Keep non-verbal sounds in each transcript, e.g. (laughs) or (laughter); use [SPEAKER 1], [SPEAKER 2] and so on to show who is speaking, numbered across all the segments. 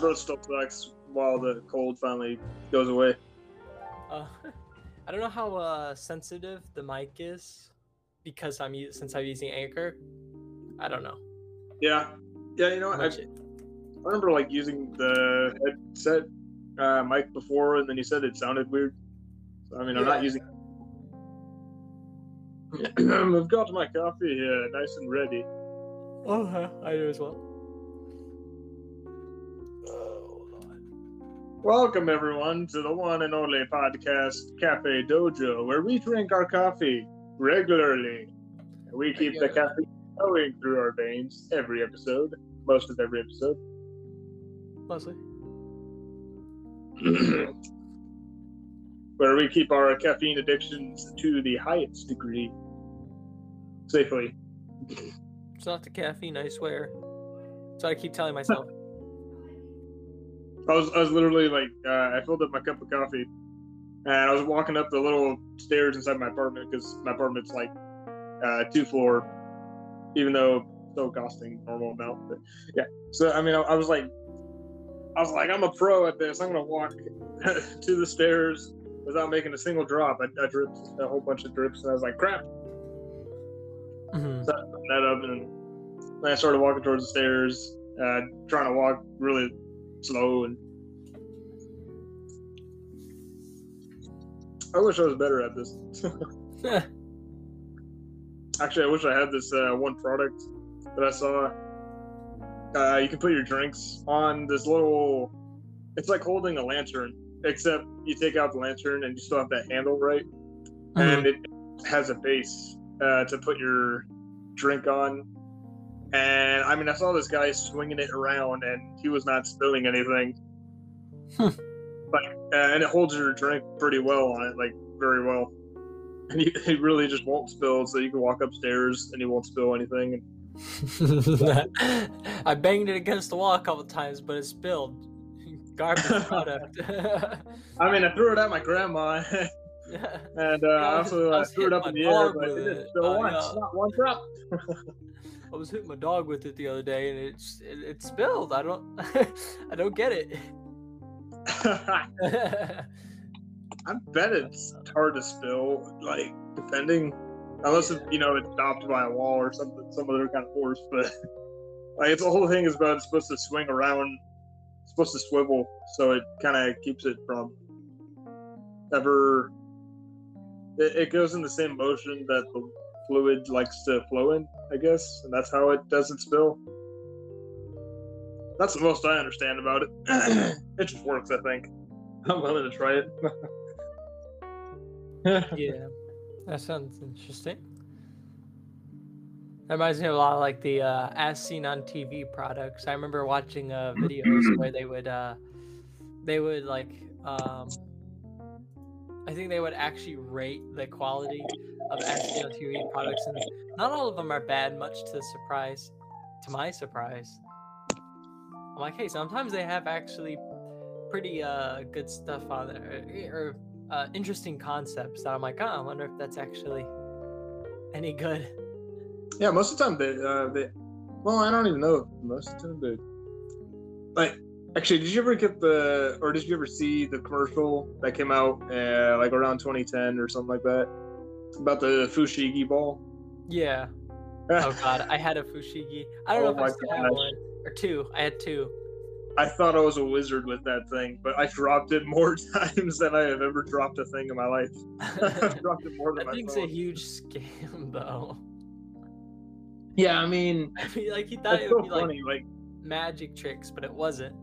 [SPEAKER 1] throat still sucks while the cold finally goes away.
[SPEAKER 2] uh, (laughs) I don't know how uh, sensitive the mic is because I'm since I'm using Anchor. I don't know.
[SPEAKER 1] Yeah. Yeah, you know what? I, I remember like using the headset uh, mic before, and then you said it sounded weird. So, I mean, I'm not using. (clears throat) I've got my coffee here, nice and ready.
[SPEAKER 2] Oh, huh, I do as well.
[SPEAKER 1] Welcome everyone to the one and only podcast Cafe Dojo, where we drink our coffee regularly. We keep the caffeine flowing through our veins every episode, most of every episode.
[SPEAKER 2] Mostly. (clears throat)
[SPEAKER 1] where we keep our caffeine addictions to the highest degree. Safely.
[SPEAKER 2] It's not the caffeine, I swear. So I keep telling myself. (laughs)
[SPEAKER 1] I was, I was literally like, uh, I filled up my cup of coffee, and I was walking up the little stairs inside my apartment because my apartment's like uh, two floor, even though still costing normal amount. But yeah, so I mean, I, I was like, I was like, I'm a pro at this. I'm gonna walk (laughs) to the stairs without making a single drop. I, I dripped a whole bunch of drips, and I was like, crap.
[SPEAKER 2] Mhm.
[SPEAKER 1] set that up, and then I started walking towards the stairs, uh, trying to walk really slow. And I wish I was better at this. (laughs) Actually, I wish I had this uh, one product that I saw. Uh, you can put your drinks on this little. It's like holding a lantern, except you take out the lantern and you still have that handle right, and it has a base uh, to put your drink on. And I mean, I saw this guy swinging it around, and he was not spilling anything. Like, uh, and it holds your drink pretty well on it, like very well. And he, he really just won't spill, so you can walk upstairs and he won't spill anything. (laughs)
[SPEAKER 2] I banged it against the wall a couple times, but it spilled. (laughs) Garbage product. (laughs)
[SPEAKER 1] I mean, I threw it at my grandma, (laughs) and uh, I also
[SPEAKER 2] I
[SPEAKER 1] uh,
[SPEAKER 2] was
[SPEAKER 1] threw it up in the air, but it didn't
[SPEAKER 2] Uh,
[SPEAKER 1] once,
[SPEAKER 2] yeah.
[SPEAKER 1] not one drop. (laughs)
[SPEAKER 2] I was hitting my dog with it the other day, and it s- it, it spilled. I don't, (laughs) I don't get it.
[SPEAKER 1] I bet it's hard to spill, like depending, unless it, you know it's stopped by a wall or something, some other kind of force. But like it's the whole thing is about it's supposed to swing around, supposed to swivel, so it kind of keeps it from ever. It, it goes in the same motion that the fluid likes to flow in, I guess, and that's how it doesn't spill. That's the most I understand about it. (clears throat) it just works, I think. (laughs) I'm willing to try it. (laughs)
[SPEAKER 2] yeah, that sounds interesting. That reminds me of a lot of like the uh, as seen on TV products. I remember watching uh, videos (clears throat) where they would, uh, they would like, um, I think they would actually rate the quality of as seen on TV products, and not all of them are bad. Much to surprise, to my surprise. I'm like, hey, sometimes they have actually pretty uh good stuff on there or uh, interesting concepts that I'm like, oh, I wonder if that's actually any good.
[SPEAKER 1] yeah, most of the time they, uh, they, well, I don't even know. Most of the time they, like, actually, did you ever get the, or did you ever see the commercial that came out, uh, like around 2010 or something like that, about the Fushigi ball?
[SPEAKER 2] Yeah. (laughs) Oh god, I had a fushigi. I don't
[SPEAKER 1] Oh
[SPEAKER 2] know if I
[SPEAKER 1] my
[SPEAKER 2] still have one or two. I had two.
[SPEAKER 1] I thought I was a wizard with that thing, but I dropped it more (laughs) times than I have ever dropped a thing in my life. (laughs) I've dropped it more than
[SPEAKER 2] that
[SPEAKER 1] my
[SPEAKER 2] thing's
[SPEAKER 1] phone.
[SPEAKER 2] a huge scam, though.
[SPEAKER 1] Yeah, I mean,
[SPEAKER 2] I mean, like he thought
[SPEAKER 1] that's
[SPEAKER 2] it
[SPEAKER 1] so
[SPEAKER 2] would be like.
[SPEAKER 1] Like,
[SPEAKER 2] magic tricks, but it wasn't.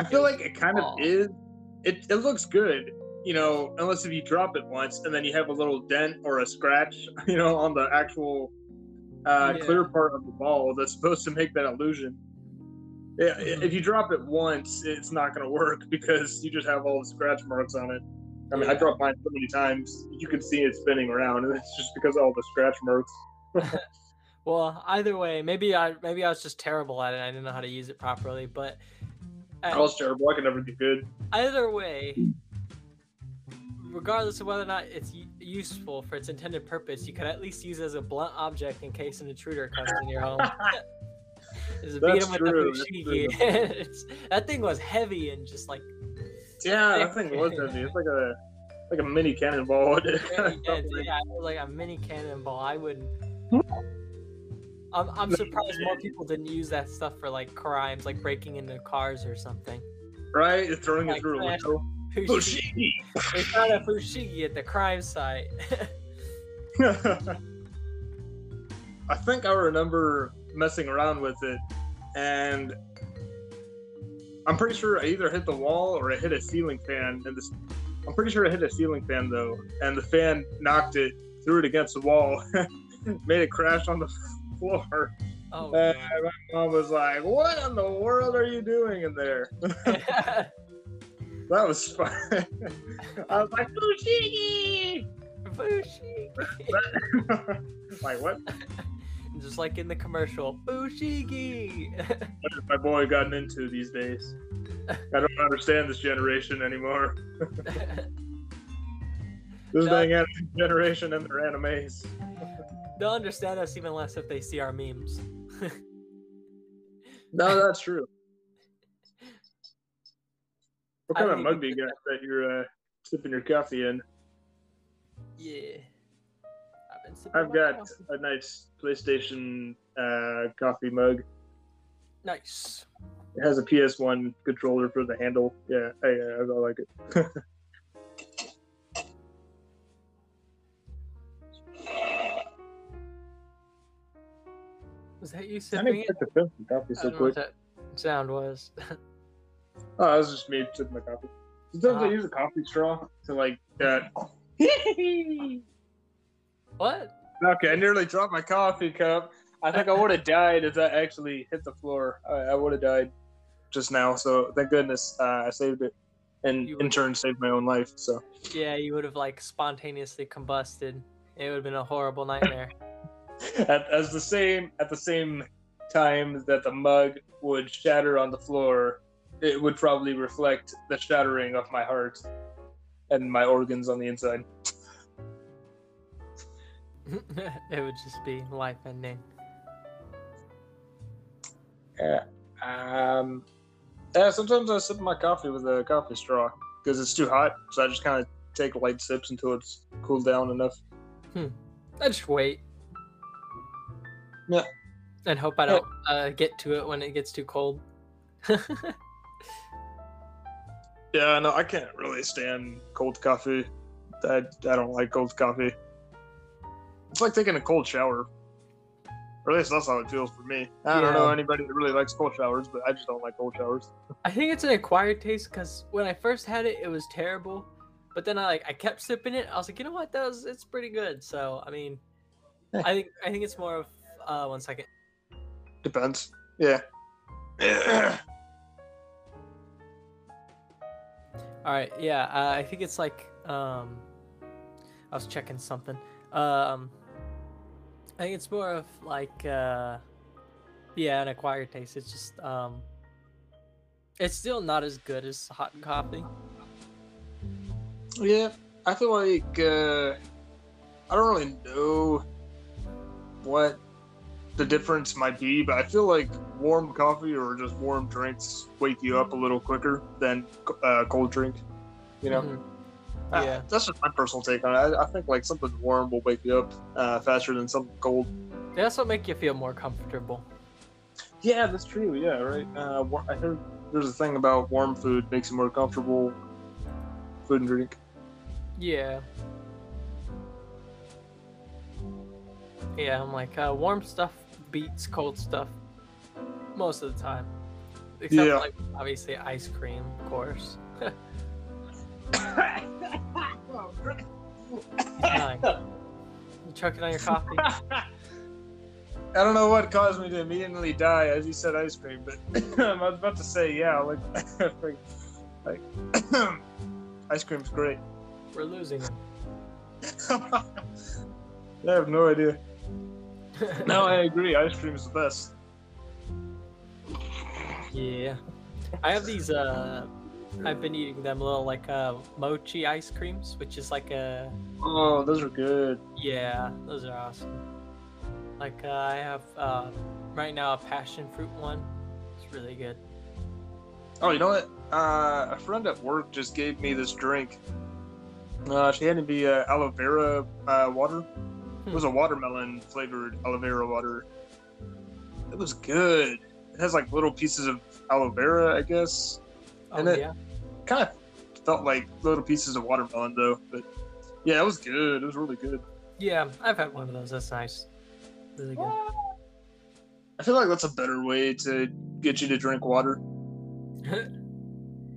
[SPEAKER 1] I feel like it kind of is. It it looks good, you know, unless if you drop it once and then you have a little dent or a scratch, (laughs) you know, on the actual uh,
[SPEAKER 2] Yeah.
[SPEAKER 1] clear part of the ball that's supposed to make that illusion. Yeah,
[SPEAKER 2] Mhm.
[SPEAKER 1] if you drop it once, it's not going to work (laughs) because you just have all the scratch marks on it. I mean, I dropped mine so many times, you can see it spinning around, and it's just because of all the scratch marks. (laughs)
[SPEAKER 2] Well, either way, maybe I maybe I was just terrible at it. I didn't know how to use it properly, but
[SPEAKER 1] I was terrible. I could never get good.
[SPEAKER 2] either way, regardless of whether or not it's useful for its intended purpose, you could at least use it as a blunt object in case an intruder comes in your home. (laughs) (laughs) Just beat
[SPEAKER 1] That's
[SPEAKER 2] him with
[SPEAKER 1] true,
[SPEAKER 2] the
[SPEAKER 1] that's
[SPEAKER 2] fushigi. (laughs) It's- that thing was heavy and just like
[SPEAKER 1] Yeah, that thing was heavy. It's like a like a mini cannonball.
[SPEAKER 2] very dense. Yeah, like a mini cannonball. I would. Hmm? I'm, I'm surprised more people didn't use that stuff for like crimes, like breaking into cars or something.
[SPEAKER 1] right? Throwing it through a
[SPEAKER 2] Flash.
[SPEAKER 1] window.
[SPEAKER 2] Fushigi. They found a fushigi at the crime site. (laughs)
[SPEAKER 1] I think I remember messing around with it, and I'm pretty sure I either hit the wall or I hit a ceiling fan. And this, I'm pretty sure I hit a ceiling fan though, and the fan knocked it, threw it against the wall, (laughs) made it crash on the floor.
[SPEAKER 2] oh.
[SPEAKER 1] And my mom was like, "What in the world are you doing in there?" (laughs) that was fun. (laughs) I was like, "Fushigi!"
[SPEAKER 2] Fushigi. (laughs)
[SPEAKER 1] like what?
[SPEAKER 2] Just like in the commercial, Fushigi.
[SPEAKER 1] What has my boy gotten into these days? I don't understand this generation anymore. This
[SPEAKER 2] No.
[SPEAKER 1] dang anime generation and their animes.
[SPEAKER 2] They'll understand us even less if they see our memes. (laughs)
[SPEAKER 1] No, that's true. (laughs) What
[SPEAKER 2] I
[SPEAKER 1] kind of mug do you
[SPEAKER 2] think (laughs)
[SPEAKER 1] got that you're uh, sipping your coffee in?
[SPEAKER 2] yeah. I've been sipping
[SPEAKER 1] I've got
[SPEAKER 2] coffee.
[SPEAKER 1] a nice PlayStation uh, coffee mug.
[SPEAKER 2] Nice.
[SPEAKER 1] It has a PS1 controller for the handle. Yeah, I, I, I like it.
[SPEAKER 2] Was that you
[SPEAKER 1] I
[SPEAKER 2] sipping
[SPEAKER 1] didn't
[SPEAKER 2] it?
[SPEAKER 1] the coffee
[SPEAKER 2] I
[SPEAKER 1] so
[SPEAKER 2] don't know what
[SPEAKER 1] quick.
[SPEAKER 2] that sound was. (laughs)
[SPEAKER 1] Oh, that was just me sipping my coffee. Sometimes I
[SPEAKER 2] Ah.
[SPEAKER 1] use a coffee straw to like uh, (laughs)
[SPEAKER 2] what?
[SPEAKER 1] Okay, I nearly dropped my coffee cup. I think I would have died if that actually hit the floor. I, I would have died just now. So thank goodness uh, I saved it, and in turn saved my own life. So
[SPEAKER 2] Yeah, you would have like spontaneously combusted. It would have been a horrible nightmare. (laughs)
[SPEAKER 1] at, as the same at the same time that the mug would shatter on the floor, it would probably reflect the shattering of my heart and my organs on the inside. (laughs)
[SPEAKER 2] it would just be life ending.
[SPEAKER 1] Yeah. Um. Yeah. Sometimes I sip my coffee with a coffee straw because it's too hot. So I just kind of take light sips until it's cooled down enough.
[SPEAKER 2] I just wait.
[SPEAKER 1] Yeah.
[SPEAKER 2] And hope I don't uh, get to it when it gets too cold. (laughs)
[SPEAKER 1] Yeah. No, I can't really stand cold coffee. I I don't like cold coffee. It's like taking a cold shower. Or at least that's how it feels for me. I don't know anybody that really likes cold showers, but I just don't like cold showers.
[SPEAKER 2] I think it's an acquired taste because when I first had it, it was terrible. But then I like I kept sipping it. I was like, you know what? That was it's pretty good. So I mean, I think I think it's more of uh, one second.
[SPEAKER 1] Depends. Yeah. (clears throat)
[SPEAKER 2] All right, yeah, uh, I think it's like um, I was checking something. Um, I think it's more of like uh, yeah, an acquired taste. It's just um, it's still not as good as hot coffee.
[SPEAKER 1] Yeah, I feel like uh, I don't really know what the difference might be, but I feel like warm coffee or just warm drinks wake you up a little quicker than uh, cold drink. You know,
[SPEAKER 2] Mhm.
[SPEAKER 1] Uh,
[SPEAKER 2] Yeah.
[SPEAKER 1] that's just my personal take on it. I, I think like something warm will wake you up uh, faster than something cold.
[SPEAKER 2] They also make you feel more comfortable.
[SPEAKER 1] Yeah, that's true. Yeah, right. Uh, I heard there's a thing about warm food makes you more comfortable. Food and drink.
[SPEAKER 2] Yeah. Yeah, I'm like uh, warm stuff beats cold stuff most of the time. Except
[SPEAKER 1] Yeah.
[SPEAKER 2] like obviously ice cream, of course. (laughs) You chucking on your coffee? (laughs)
[SPEAKER 1] I don't know what caused me to immediately die as you said ice cream, but (laughs) I was about to say yeah, like, like (coughs) ice cream's great.
[SPEAKER 2] We're losing him.
[SPEAKER 1] I have no idea. No, I agree. Ice cream is the best.
[SPEAKER 2] Yeah. I have these uh I've been eating them little like uh, mochi ice creams, which is like a
[SPEAKER 1] Oh, those are good.
[SPEAKER 2] yeah, those are awesome. Like uh, I have uh, right now a passion fruit one. It's really good.
[SPEAKER 1] Oh, you know what? Uh, a friend at work just gave me this drink. Uh, she handed me uh, aloe vera uh, water. It was a watermelon flavored aloe vera water. It was good. It has like little pieces of aloe vera, I guess.
[SPEAKER 2] Oh
[SPEAKER 1] And it-
[SPEAKER 2] yeah,
[SPEAKER 1] Kind of felt like little pieces of watermelon though. But yeah, it was good. It was really good.
[SPEAKER 2] yeah. I've had one of those. That's nice. Really good.
[SPEAKER 1] I feel like that's a better way to get you to drink water. (laughs)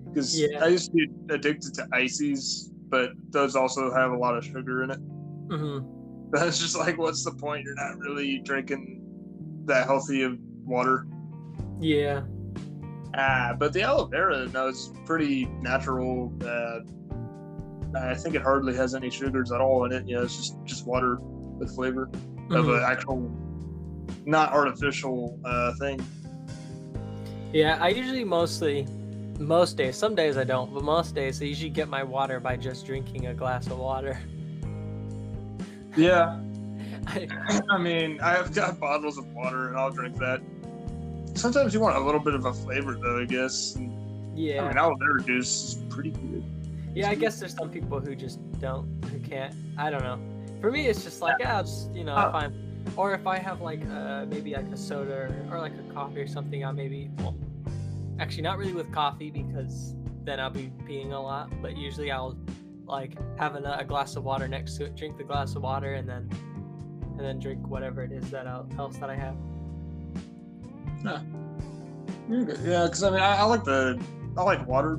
[SPEAKER 1] Because
[SPEAKER 2] Yeah.
[SPEAKER 1] I used to be addicted to ices, but those also have a lot of sugar in it.
[SPEAKER 2] hmm
[SPEAKER 1] That's just like, what's the point? You're not really drinking that healthy of water.
[SPEAKER 2] Yeah.
[SPEAKER 1] Ah, but the aloe vera, no, it's pretty natural. Uh, I think it hardly has any sugars at all in it. You know, it's just just water with flavor of
[SPEAKER 2] Mhm.
[SPEAKER 1] an actual, not artificial uh, thing.
[SPEAKER 2] Yeah, I usually mostly, most days, some days I don't, but most days I usually get my water by just drinking a glass of water. (laughs)
[SPEAKER 1] Yeah,
[SPEAKER 2] I,
[SPEAKER 1] I mean, I've got bottles of water and I'll drink that. Sometimes you want a little bit of a flavor, though. I guess. And, I
[SPEAKER 2] yeah,
[SPEAKER 1] mean, aloe vera juice is pretty good.
[SPEAKER 2] yeah. I guess there's some people who just don't, who can't. I don't know. For me, it's just like, yeah, just, you know,
[SPEAKER 1] Uh,
[SPEAKER 2] if I'm, or if I have like uh, maybe like a soda or, or like a coffee or something, I'll maybe, well, actually not really with coffee because then I'll be peeing a lot. But usually I'll like have a, a glass of water next to it, drink the glass of water, and then and then drink whatever it is that else that I have.
[SPEAKER 1] You're. Yeah, because I mean, I, I like the, I like water.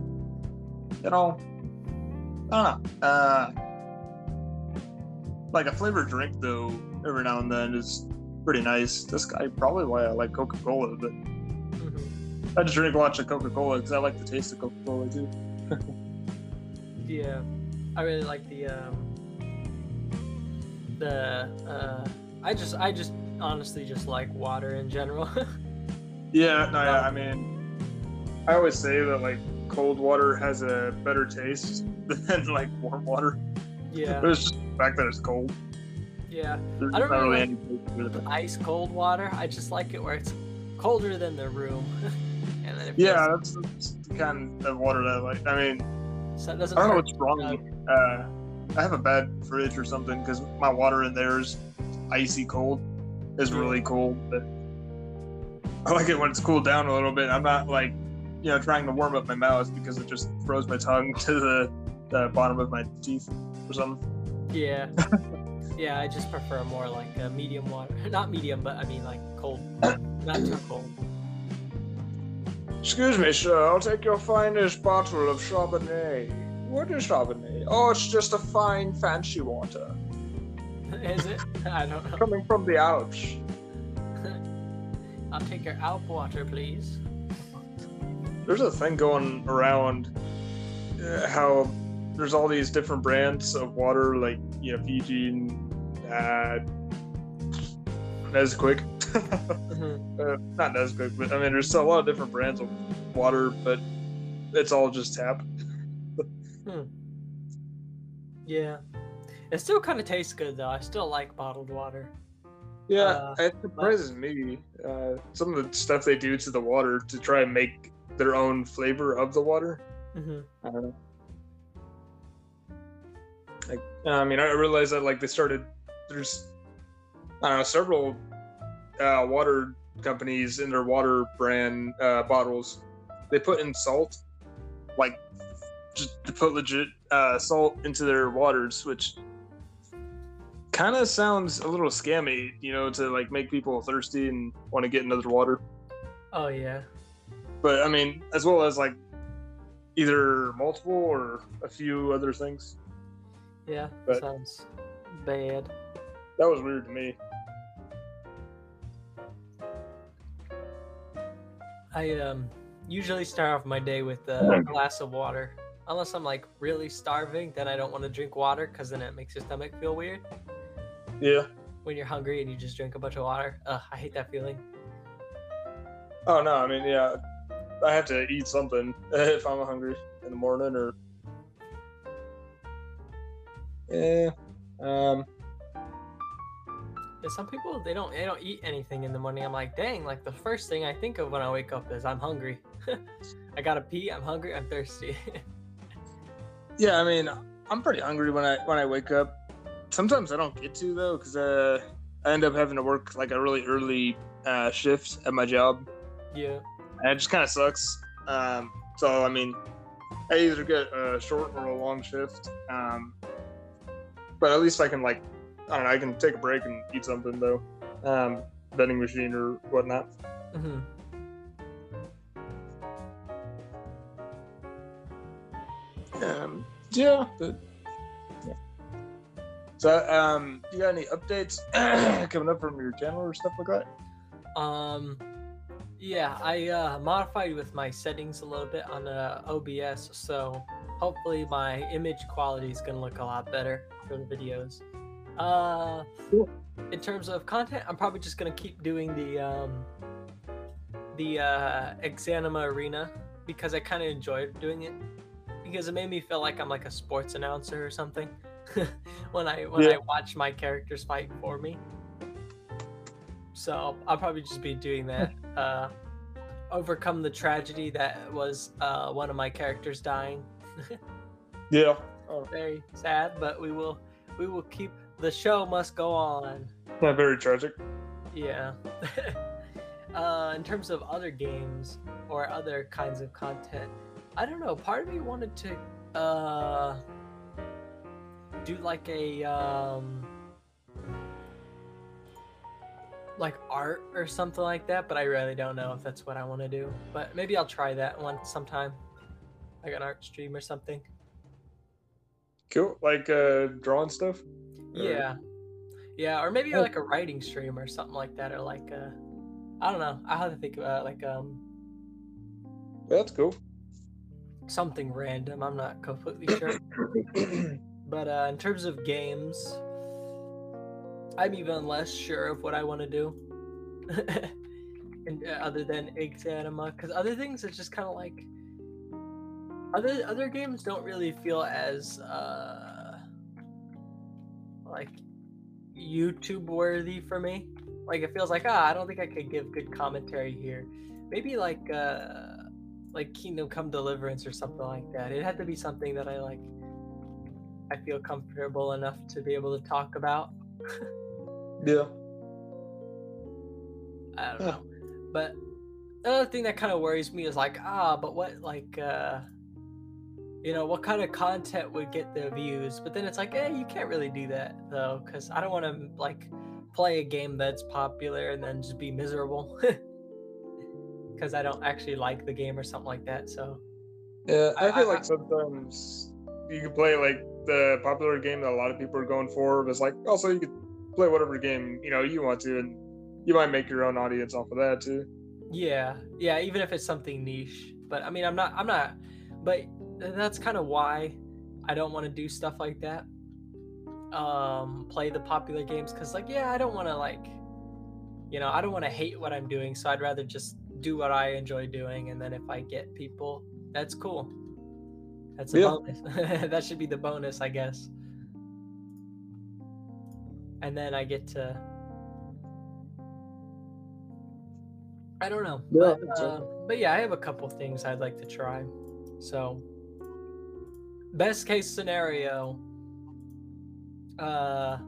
[SPEAKER 1] You know, I don't know. Uh, like a flavored drink though, every now and then is pretty nice. This guy probably why I like Coca Cola, but
[SPEAKER 2] Mhm.
[SPEAKER 1] I just drink lots of Coca Cola because I like the taste of Coca Cola too. (laughs)
[SPEAKER 2] Yeah, I really like the um, the uh, I just I just honestly just like water in general. (laughs)
[SPEAKER 1] Yeah, no, yeah. I mean, I always say that like cold water has a better taste (laughs) than like warm water.
[SPEAKER 2] yeah,
[SPEAKER 1] But it's just the fact that it's cold.
[SPEAKER 2] yeah.
[SPEAKER 1] There's
[SPEAKER 2] I don't really
[SPEAKER 1] really any taste to it.
[SPEAKER 2] Ice cold water. I just like it where it's colder than the room, (laughs) and then it
[SPEAKER 1] Yeah, that's, that's the kind of water that I like. I mean,
[SPEAKER 2] so doesn't
[SPEAKER 1] I don't know what's wrong. Uh, I have a bad fridge or something because my water in there is icy cold. Is really cold, but I like it when it's cooled down a little bit. I'm not like, you know, trying to warm up my mouth because it just throws my tongue (laughs) to the, the bottom of my teeth or something.
[SPEAKER 2] Yeah, (laughs) yeah. I just prefer more like a medium water, not medium, but I mean like cold, not too cold.
[SPEAKER 1] Excuse me, sir. I'll take your finest bottle of Chardonnay. What is Chardonnay? Oh, it's just a fine, fancy water
[SPEAKER 2] Is it? I don't know.
[SPEAKER 1] coming from the Alps. (laughs)
[SPEAKER 2] I'll take your Alp water, please.
[SPEAKER 1] there's a thing going around uh, how there's all these different brands of water, like you know Fiji and uh, Nesquik. (laughs)
[SPEAKER 2] Mhm.
[SPEAKER 1] uh, not Nesquik, but I mean there's a lot of different brands of water, but it's all just tap.
[SPEAKER 2] Yeah. It still kind of tastes good though. I still like bottled water.
[SPEAKER 1] Yeah,
[SPEAKER 2] Uh,
[SPEAKER 1] it surprises me. Uh, some of the stuff they do to the water to try and make their own flavor of the water.
[SPEAKER 2] hmm
[SPEAKER 1] I don't know. Like, I mean, I realize that like they started. There's, I know, several uh, water companies in their water brand uh, bottles. They put in salt, like just to put legit uh, salt into their waters, which kind of sounds a little scammy, you know, to like make people thirsty and want to get another water
[SPEAKER 2] Oh yeah.
[SPEAKER 1] but I mean, as well as like either multiple or a few other things.
[SPEAKER 2] Yeah.
[SPEAKER 1] But-
[SPEAKER 2] Sounds bad.
[SPEAKER 1] That was weird to me.
[SPEAKER 2] I um usually start off my day with a glass of water. Unless I'm like really starving, then I don't want to drink water because then it makes your stomach feel weird.
[SPEAKER 1] Yeah.
[SPEAKER 2] When you're hungry and you just drink a bunch of water, ugh, I hate that feeling.
[SPEAKER 1] Oh no, I mean, yeah, I have to eat something (laughs) if I'm hungry. in the morning or yeah. Um
[SPEAKER 2] some people they don't they don't eat anything in the morning. I'm like, dang, like the first thing I think of when I wake up is I'm hungry. (laughs) I gotta pee, I'm hungry, I'm thirsty. (laughs)
[SPEAKER 1] yeah, I mean, I'm pretty hungry when I when I wake up. Sometimes I don't get to though, because uh, I end up having to work like a really early uh, shift at my job.
[SPEAKER 2] yeah.
[SPEAKER 1] And it just kind of sucks. Um, so I mean, I either get a short or a long shift. Um, but at least I can like, I don't know, I can take a break and eat something though, um, vending machine or whatnot.
[SPEAKER 2] hmm
[SPEAKER 1] Um, yeah, but yeah. So, um, you got any updates (clears throat) coming up from your channel or stuff like that?
[SPEAKER 2] Um, yeah, I uh, modified with my settings a little bit on uh, OBS, so hopefully my image quality is gonna look a lot better for the videos. Uh,
[SPEAKER 1] Cool.
[SPEAKER 2] in terms of content, I'm probably just gonna keep doing the um, the uh, Exanima Arena because I kind of enjoyed doing it because it made me feel like I'm like a sports announcer or something (laughs) when I when I watch my characters fight for me. So I'll probably just be doing that. (laughs) Uh, overcome the tragedy that was uh, one of my characters dying. (laughs)
[SPEAKER 1] Yeah. Oh,
[SPEAKER 2] Very sad, but we will we will keep the show must go on.
[SPEAKER 1] not very tragic.
[SPEAKER 2] Yeah. (laughs) uh, in terms of other games or other kinds of content, I don't know. Part of me wanted to uh, do like a um, like art or something like that, but I really don't know if that's what I want to do. But maybe I'll try that one sometime, like an art stream or something.
[SPEAKER 1] Cool. Like uh, drawing stuff.
[SPEAKER 2] Yeah. Yeah, or maybe
[SPEAKER 1] Oh.
[SPEAKER 2] like a writing stream or something like that, or like uh, I don't know. I have to think about it, like um
[SPEAKER 1] That's cool.
[SPEAKER 2] something random. I'm not completely sure. (coughs) but uh, in terms of games, I'm even less sure of what I want to do. (laughs) and uh, other than Exanima, because other things it's just kind of like other other games don't really feel as uh like YouTube worthy for me. Like it feels like ah, I don't think I could give good commentary here. Maybe like uh like Kingdom Come Deliverance or something like that. It had to be something that I like. I feel comfortable enough to be able to talk about. (laughs)
[SPEAKER 1] yeah.
[SPEAKER 2] I don't know. But another thing that kind of worries me is like, ah, but what like uh you know, what kind of content would get the views? But then it's like, eh, you can't really do that though, because I don't want to like play a game that's popular and then just be miserable. (laughs) Because I don't actually like the game or something like that. So
[SPEAKER 1] Yeah, I,
[SPEAKER 2] I-
[SPEAKER 1] feel
[SPEAKER 2] I-
[SPEAKER 1] like sometimes you can play like the popular game that a lot of people are going for, but it's like also you could play whatever game you know you want to, and you might make your own audience off of that too.
[SPEAKER 2] Yeah, yeah, even if it's something niche. But I mean, I'm not, I'm not, but that's kind of why I don't want to do stuff like that. Um, play the popular games because, like, yeah, I don't want to like, you know, I don't want to hate what I'm doing. So I'd rather just do what I enjoy doing, and then if I get people, that's cool. That's a
[SPEAKER 1] Yeah.
[SPEAKER 2] bonus. (laughs) that should be the bonus, I guess. And then I get to. I don't know.
[SPEAKER 1] Yeah,
[SPEAKER 2] but, uh, but yeah, I have a couple things I'd like to try. So, best case scenario, uh,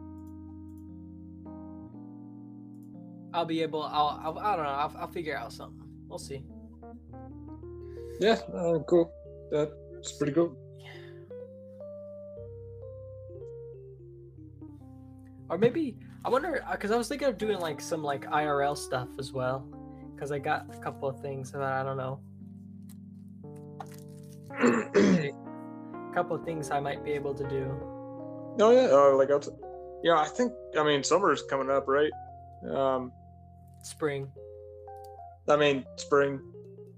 [SPEAKER 2] I'll be able. I'll. I'll I don't know. I'll, I'll figure out something. We'll see.
[SPEAKER 1] Yeah, uh, cool. That's pretty cool.
[SPEAKER 2] Or maybe I wonder because I was thinking of doing like some like IRL stuff as well. Because I got a couple of things that I don't know. (clears throat) Couple of things I might be able to do.
[SPEAKER 1] Oh yeah, uh, like outside. Yeah, I think I mean summer's coming up, right? Um,
[SPEAKER 2] Spring.
[SPEAKER 1] I mean spring,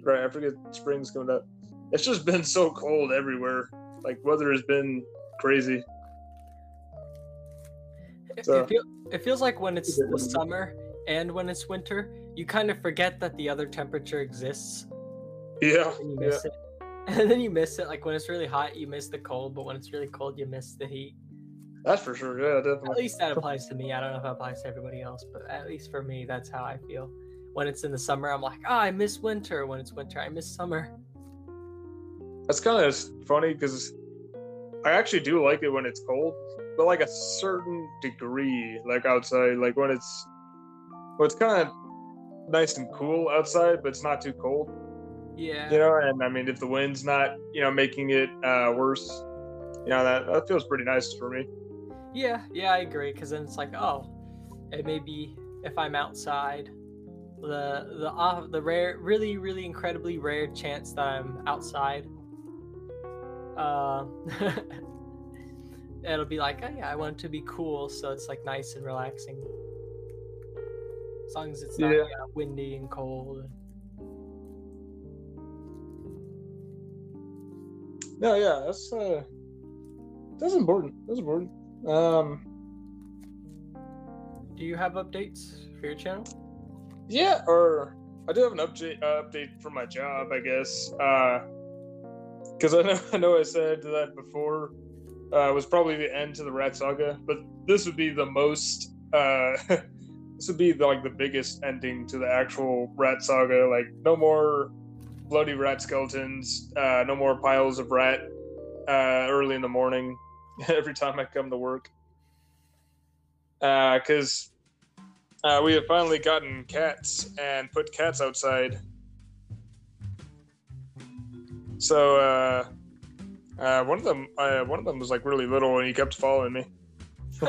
[SPEAKER 1] right? I forget spring's coming up. It's just been so cold everywhere. Like weather has been crazy.
[SPEAKER 2] It,
[SPEAKER 1] So-
[SPEAKER 2] it, feel, it feels like when it's the summer and when it's winter, you kind of forget that the other temperature exists
[SPEAKER 1] Yeah, yeah.
[SPEAKER 2] it. (laughs) and then you miss it. Like when it's really hot, you miss the cold, but when it's really cold, you miss the heat.
[SPEAKER 1] That's for sure. Yeah, definitely.
[SPEAKER 2] At least that applies to me. I don't know if it applies to everybody else, but at least for me, that's how I feel. When it's in the summer, I'm like, oh, I miss winter. When it's winter, I miss summer.
[SPEAKER 1] That's kind of funny because I actually do like it when it's cold, but like a certain degree, like outside, like when it's well, it's kind of nice and cool outside, but it's not too cold,
[SPEAKER 2] Yeah.
[SPEAKER 1] you know. And I mean, if the wind's not, you know, making it uh, worse, you know, that that feels pretty nice for me.
[SPEAKER 2] Yeah, yeah, I agree. Because then it's like, oh, it may be if I'm outside, the the off the rare, really, really incredibly rare chance that I'm outside. Uh, (laughs) it'll be like, oh yeah, I want it to be cool, so it's like nice and relaxing. As long as it's not
[SPEAKER 1] Yeah.
[SPEAKER 2] yeah, windy and cold.
[SPEAKER 1] No, yeah, that's uh, that's important. That's important. Um,
[SPEAKER 2] Do you have updates for your channel?
[SPEAKER 1] Yeah, or I do have an update uh, update for my job, I guess. Because I know (laughs) I know I said that before. Uh, was probably the end to the Rat Saga, but this would be the most. Uh, (laughs) this would be the, like the biggest ending to the actual Rat Saga. Like no more bloody rat skeletons. Uh, no more piles of rat uh, early in the morning. (laughs) Every time I come to work. Because uh, we have finally gotten cats and put cats outside. So uh, uh, one of them, uh, one of them was like really little, and he kept following me. (laughs)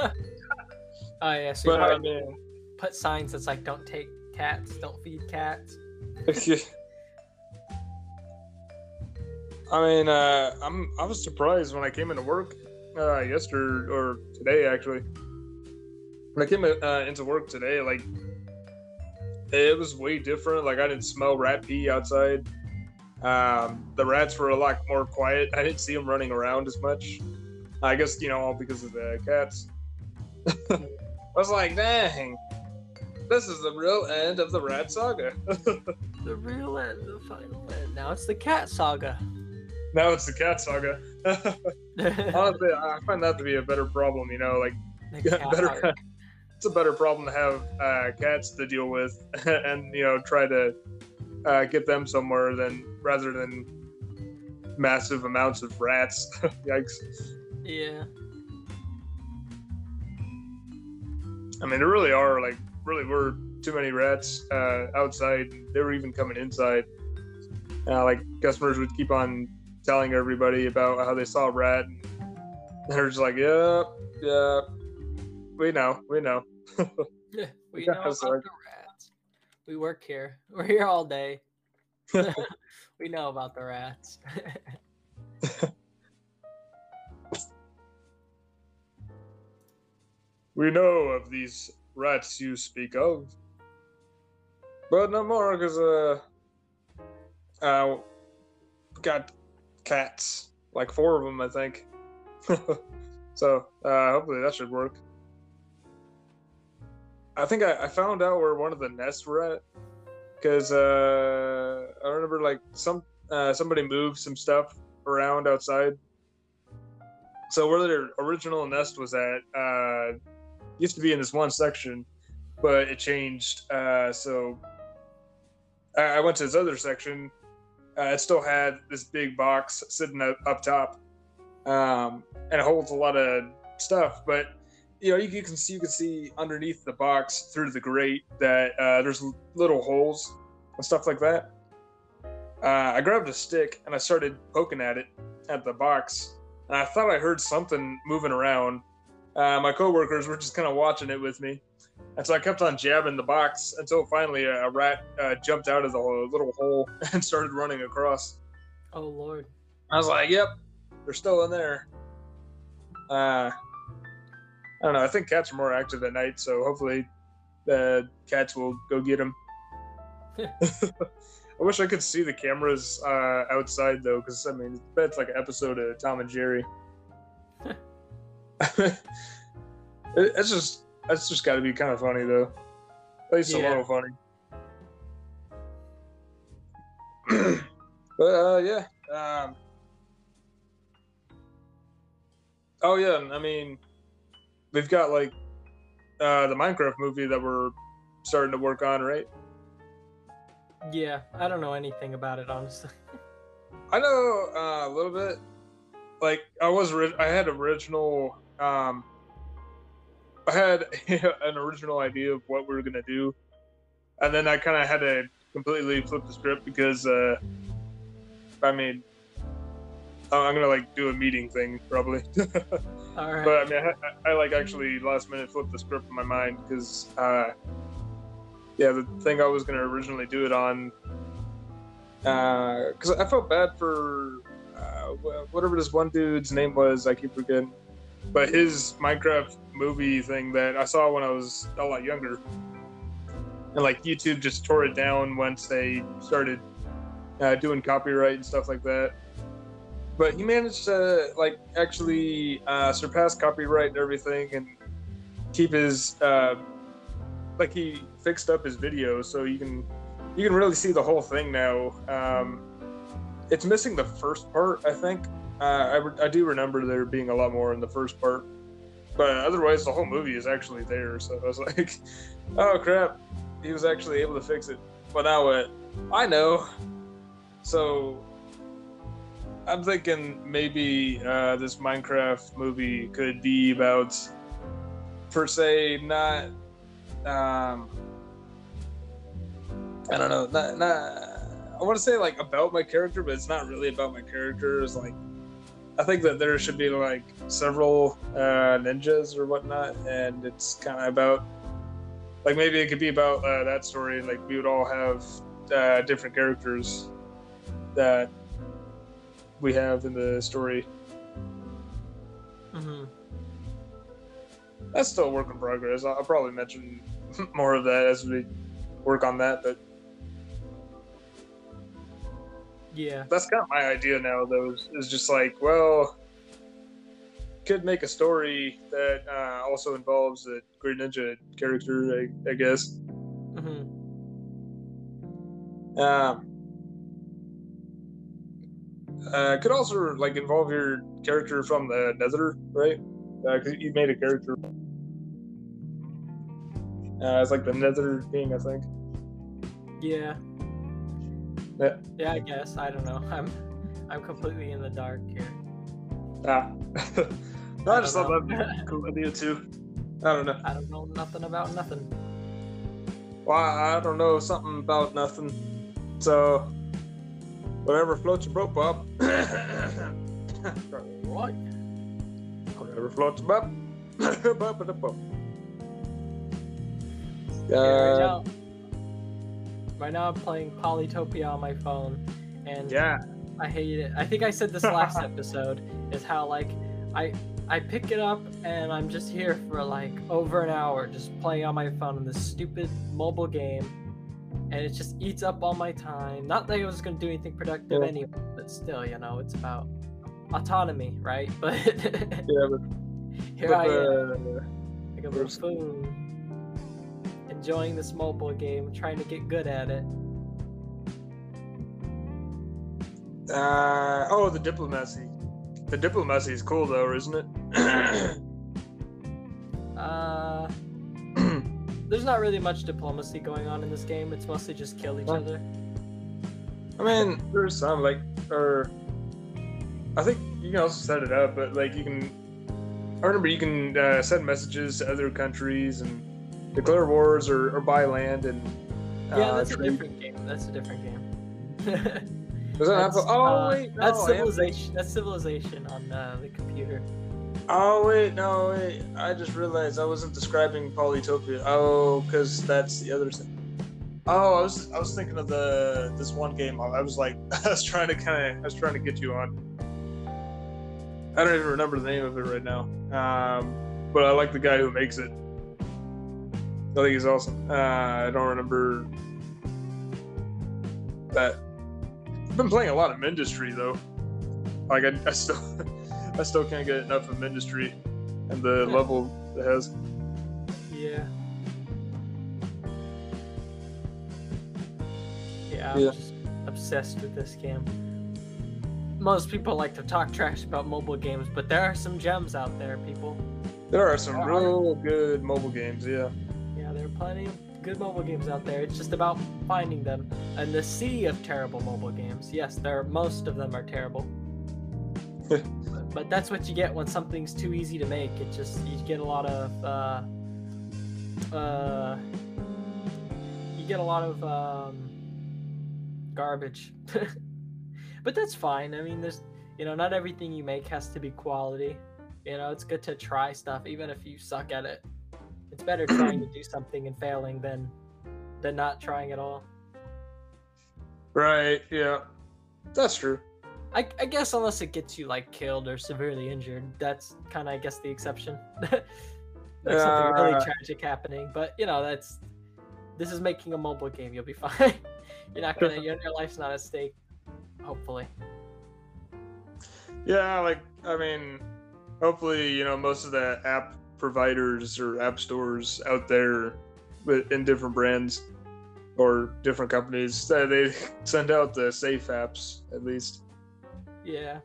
[SPEAKER 2] Oh yeah, so you
[SPEAKER 1] But I mean,
[SPEAKER 2] put signs that's like, don't take cats, don't feed cats. (laughs)
[SPEAKER 1] I mean, uh, I'm I was surprised when I came into work uh, yesterday or today actually. When I came uh, into work today, like it was way different. Like I didn't smell rat pee outside. Um, the rats were a lot more quiet. I didn't see them running around as much. I guess you know all because of the cats. (laughs) I was like, dang, this is the real end of the rat saga. (laughs)
[SPEAKER 2] The real end, the final end. Now it's the cat saga.
[SPEAKER 1] Now it's the cat saga. (laughs) Honestly, I find that to be a better problem. You know, like (laughs) better. (laughs) It's a better problem to have uh, cats to deal with, and you know, try to uh, get them somewhere than rather than massive amounts of rats. Yikes!
[SPEAKER 2] Yeah.
[SPEAKER 1] I mean, there really are like really were too many rats uh, outside. They were even coming inside. Uh, like customers would keep on telling everybody about how they saw a rat. And they're just like, yeah, yeah, we know, we know. (laughs) (laughs) (laughs)
[SPEAKER 2] we know about the rats. We work here. We're here all day. we know about the rats.
[SPEAKER 1] We know of these rats you speak of, but no more because uh, uh, got cats, like four of them, I think. (laughs) so uh, hopefully that should work. I think I, I found out where one of the nests were at because uh, I remember like some uh, somebody moved some stuff around outside. So where their original nest was at uh, used to be in this one section, but it changed. Uh, so I, I went to this other section. Uh, it still had this big box sitting up, up top, um, and it holds a lot of stuff. But you know, you, you can see you can see underneath the box through the grate that uh, there's little holes and stuff like that. Uh, I grabbed a stick and I started poking at it at the box, and I thought I heard something moving around. Uh, my coworkers were just kind of watching it with me, and so I kept on jabbing the box until finally a, a rat uh, jumped out of the little hole (laughs) and started running across.
[SPEAKER 2] oh lord.
[SPEAKER 1] I was like, "Yep, they're still in there." Uh, I don't know. I think cats are more active at night, so hopefully the cats will go get them. (laughs) (laughs) I wish I could see the cameras uh, outside though, because I mean, I bet it's like an episode of Tom and Jerry. It- it's just, it's just got to be kind of funny though. At least a little funny. (clears throat) but uh, yeah, Um, oh yeah, I mean, we've got like uh, the Minecraft movie that we're starting to work on, right?
[SPEAKER 2] Yeah, I don't know anything about it honestly. (laughs)
[SPEAKER 1] I know uh, a little bit. Like I was, I had original. Um, I had (laughs) an original idea of what we were gonna do, and then I kind of had to completely flip the script because, uh, I mean, I'm gonna like do a meeting thing probably. (laughs)
[SPEAKER 2] All right.
[SPEAKER 1] But I mean, I, I, I like actually last minute flipped the script in my mind because, uh, yeah, the thing I was gonna originally do it on, because I felt bad for uh, whatever this one dude's name was. I keep forgetting, but his Minecraft movie thing that I saw when I was a lot younger, and like YouTube just tore it down once they started uh, doing copyright and stuff like that. But he managed to like actually uh, surpass copyright and everything and keep his uh, like he fixed up his video so you can you can really see the whole thing now. Um, it's missing the first part i think uh, I, I do remember there being a lot more in the first part but otherwise the whole movie is actually there so i was (laughs) like oh crap he was actually able to fix it but now what i know so I'm thinking maybe uh, this Minecraft movie could be about, per se, not. Um, I don't know. Not, not. I want to say like about my character, but it's not really about my character. It's like, I think that there should be like several uh, ninjas or whatnot, and it's kind of about, like maybe it could be about uh, that story. Like we would all have uh, different characters that we have in the story.
[SPEAKER 2] hmm
[SPEAKER 1] That's still a work in progress. I'll probably mention (laughs) more of that as we work on that, but
[SPEAKER 2] Yeah.
[SPEAKER 1] that's kind of my idea now. Though is, is just like, well, could make a story that uh, also involves a Green Ninja character, I, I guess.
[SPEAKER 2] hmm
[SPEAKER 1] Um, uh, could also like involve your character from the Nether, right? Because you made a character. Uh, it's like the Nether King, I think.
[SPEAKER 2] Yeah.
[SPEAKER 1] Yeah.
[SPEAKER 2] Yeah, I guess. I don't know. (laughs) I'm I'm completely in the dark here.
[SPEAKER 1] Ah. no, (laughs) I just
[SPEAKER 2] I
[SPEAKER 1] thought
[SPEAKER 2] don't
[SPEAKER 1] that'd be
[SPEAKER 2] know.
[SPEAKER 1] a cool idea too. I don't know.
[SPEAKER 2] I don't know nothing about nothing.
[SPEAKER 1] Well, I don't know something about nothing. So, whatever floats your boat, Bob. (coughs)
[SPEAKER 2] Right.
[SPEAKER 1] whatever floats your boat. (coughs) Bob, bob, Uh,
[SPEAKER 2] right now I'm playing Polytopia on my phone, and
[SPEAKER 1] yeah.
[SPEAKER 2] I hate it. I think I said this last (laughs) episode is how like I I pick it up and I'm just here for like over an hour just playing on my phone in this stupid mobile game, and it just eats up all my time. Not that I was gonna do anything productive
[SPEAKER 1] Yeah.
[SPEAKER 2] anyway, but still, you know, it's about autonomy, right? (laughs) But
[SPEAKER 1] Yeah, but,
[SPEAKER 2] here
[SPEAKER 1] but
[SPEAKER 2] I am,
[SPEAKER 1] uh,
[SPEAKER 2] like a
[SPEAKER 1] there's-
[SPEAKER 2] buffoon, enjoying this mobile game, trying to get good at it.
[SPEAKER 1] uh, oh, the diplomacy. The diplomacy is cool though, isn't it? (coughs)
[SPEAKER 2] Uh. (coughs) There's not really much diplomacy going on in this game. It's mostly just kill each
[SPEAKER 1] Huh?
[SPEAKER 2] other.
[SPEAKER 1] I mean, there's some like, or I think you can also set it up, but like you can. I remember you can uh, send messages to other countries and declare wars or, or buy land and.
[SPEAKER 2] yeah,
[SPEAKER 1] uh,
[SPEAKER 2] that's a different game. That's a different game. (laughs)
[SPEAKER 1] Was that
[SPEAKER 2] That's,
[SPEAKER 1] Apple? Oh
[SPEAKER 2] uh,
[SPEAKER 1] wait, no,
[SPEAKER 2] that's civilization. That's civilization on uh, the computer.
[SPEAKER 1] Oh wait, no wait. I just realized I wasn't describing Polytopia. Oh, because that's the other thing. Oh, I was I was thinking of the this one game. I was like, (laughs) I was trying to kind of I was trying to get you on. I don't even remember the name of it right now. Um, but I like the guy who makes it. I think he's awesome. Uh, I don't remember that. I've been playing a lot of Mindustry though. Like I, I still, (laughs) I still can't get enough of Mindustry and the
[SPEAKER 2] Yeah.
[SPEAKER 1] level it has.
[SPEAKER 2] Yeah. Yeah, I'm
[SPEAKER 1] Yeah.
[SPEAKER 2] just obsessed with this game. most people like to talk trash about mobile games, but there are some gems out there, people.
[SPEAKER 1] There are some real good mobile games, yeah.
[SPEAKER 2] Yeah, there are plenty of good mobile games out there. It's just about finding them. And the sea of terrible mobile games. Yes, there are, most of them are terrible. but, (laughs) but that's what you get when something's too easy to make. It just you get a lot of uh, uh, you get a lot of um, garbage. (laughs) but that's fine. I mean, there's you know not everything you make has to be quality. You know, it's good to try stuff even if you suck at it. It's better trying to do something and failing than than not trying at all.
[SPEAKER 1] Right, yeah. That's true.
[SPEAKER 2] I, I guess unless it gets you like killed or severely injured, that's kind of I guess the exception. (laughs) like something really
[SPEAKER 1] Uh.
[SPEAKER 2] tragic happening, but you know that's this is making a mobile game. You'll be (laughs) fine. You're not gonna your, your life's not at stake. Hopefully.
[SPEAKER 1] Yeah, like I mean, hopefully, you know, most of the app providers or app stores out there with- in different brands or different companies, (laughs) they send out the safe apps at least.
[SPEAKER 2] Yeah.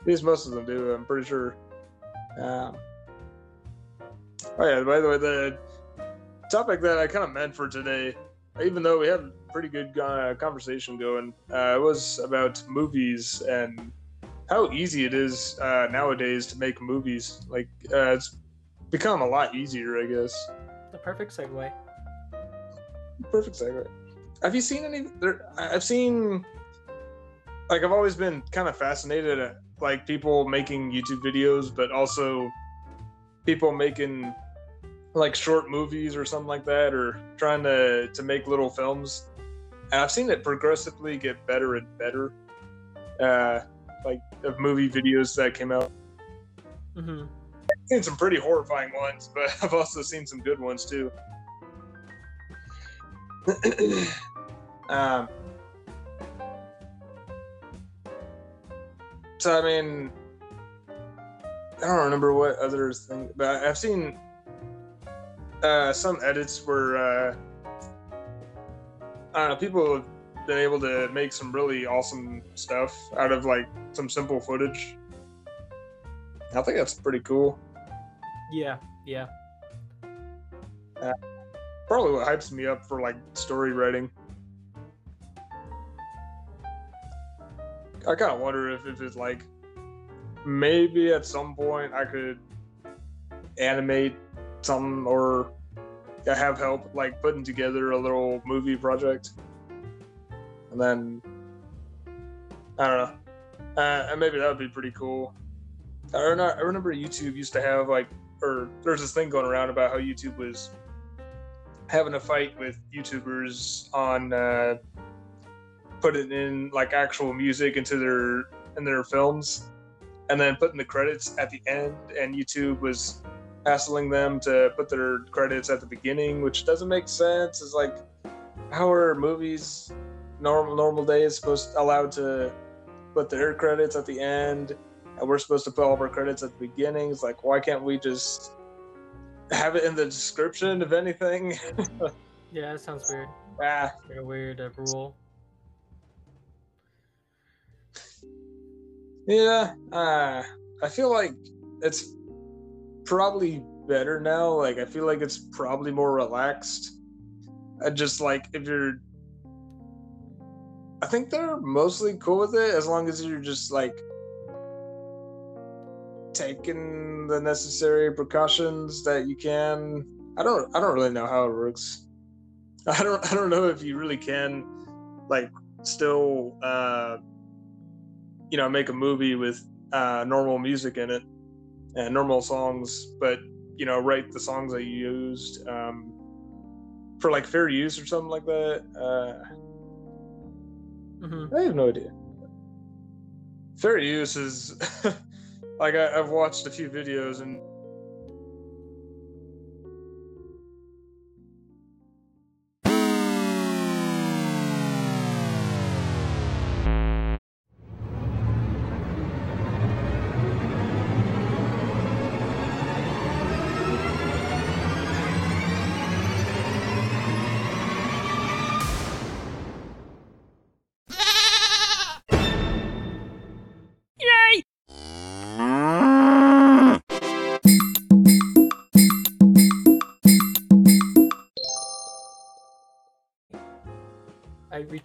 [SPEAKER 1] At least most of them do. I'm pretty sure. Um, oh yeah. By the way, the topic that I kind of meant for today, even though we had a pretty good uh, conversation going, uh, was about movies and how easy it is uh, nowadays to make movies. Like uh, it's become a lot easier, I guess.
[SPEAKER 2] The perfect segue.
[SPEAKER 1] Perfect segue. Have you seen any? There, I've seen. Like I've always been kind of fascinated at like people making YouTube videos, but also people making like short movies or something like that, or trying to to make little films. And I've seen it progressively get better and better. Uh, like of movie videos that came out.
[SPEAKER 2] hmm
[SPEAKER 1] I've seen some pretty horrifying ones, but (laughs) I've also seen some good ones too. (clears throat) um, so I mean, I don't remember what other thing, but I've seen uh, some edits where uh, I don't know people have been able to make some really awesome stuff out of like some simple footage. I think that's pretty cool.
[SPEAKER 2] Yeah. Yeah.
[SPEAKER 1] probably what hypes me up for like story writing. I kind of wonder if, if it's like maybe at some point I could animate some or have help like putting together a little movie project. And then I don't know. Uh, and maybe that would be pretty cool. I I remember YouTube used to have like, or there's this thing going around about how YouTube was having a fight with YouTubers on uh, putting in like actual music into their in their films, and then putting the credits at the end. And YouTube was hassling them to put their credits at the beginning, which doesn't make sense. It's like how are movies normal normal days supposed allowed to put their credits at the end, and we're supposed to put all of our credits at the beginning? It's like why can't we just have it in the description if anything? (laughs)
[SPEAKER 2] Yeah. That sounds weird.
[SPEAKER 1] ah,
[SPEAKER 2] Like a weird uh, rule.
[SPEAKER 1] Yeah, uh, I feel like it's probably better now. Like, I feel like it's probably more relaxed. I just like if you're. I think they're mostly cool with it as long as you're just like taking the necessary precautions that you can. I don't. I don't really know how it works. (laughs) I don't. I don't know if you really can, like, still. uh you know make a movie with uh, normal music in it and normal songs, but you know write the songs that you used um, for like fair use or something like that. Uh,
[SPEAKER 2] hmm
[SPEAKER 1] I have no idea. Fair use is (laughs) like I, I've watched a few videos and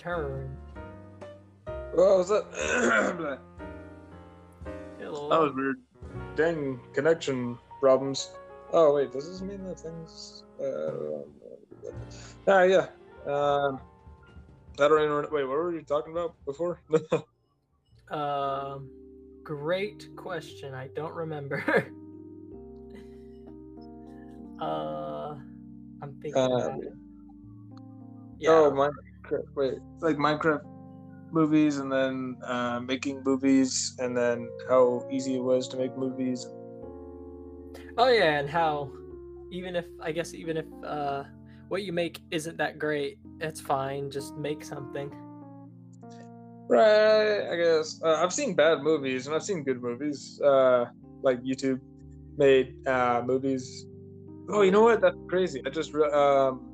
[SPEAKER 2] I return.
[SPEAKER 1] What was that? (coughs)
[SPEAKER 2] Hello.
[SPEAKER 1] that was weird. Dang connection problems. Oh wait, does this mean that things? Uh, ah, yeah. Um, I don't even. Wait, what were you talking about before? (laughs)
[SPEAKER 2] Um, great question. I don't remember. (laughs) uh, I'm thinking.
[SPEAKER 1] Uh,
[SPEAKER 2] about it. Yeah.
[SPEAKER 1] Oh, Minecraft. Wait, like Minecraft movies, and then uh, making movies, and then how easy it was to make movies.
[SPEAKER 2] Oh yeah, and how even if I guess even if uh what you make isn't that great, it's fine. Just make something.
[SPEAKER 1] Right, I guess. Uh, I've seen bad movies, and I've seen good movies. Uh, like YouTube made uh, movies. Oh, you know what? That's crazy. I just re- um,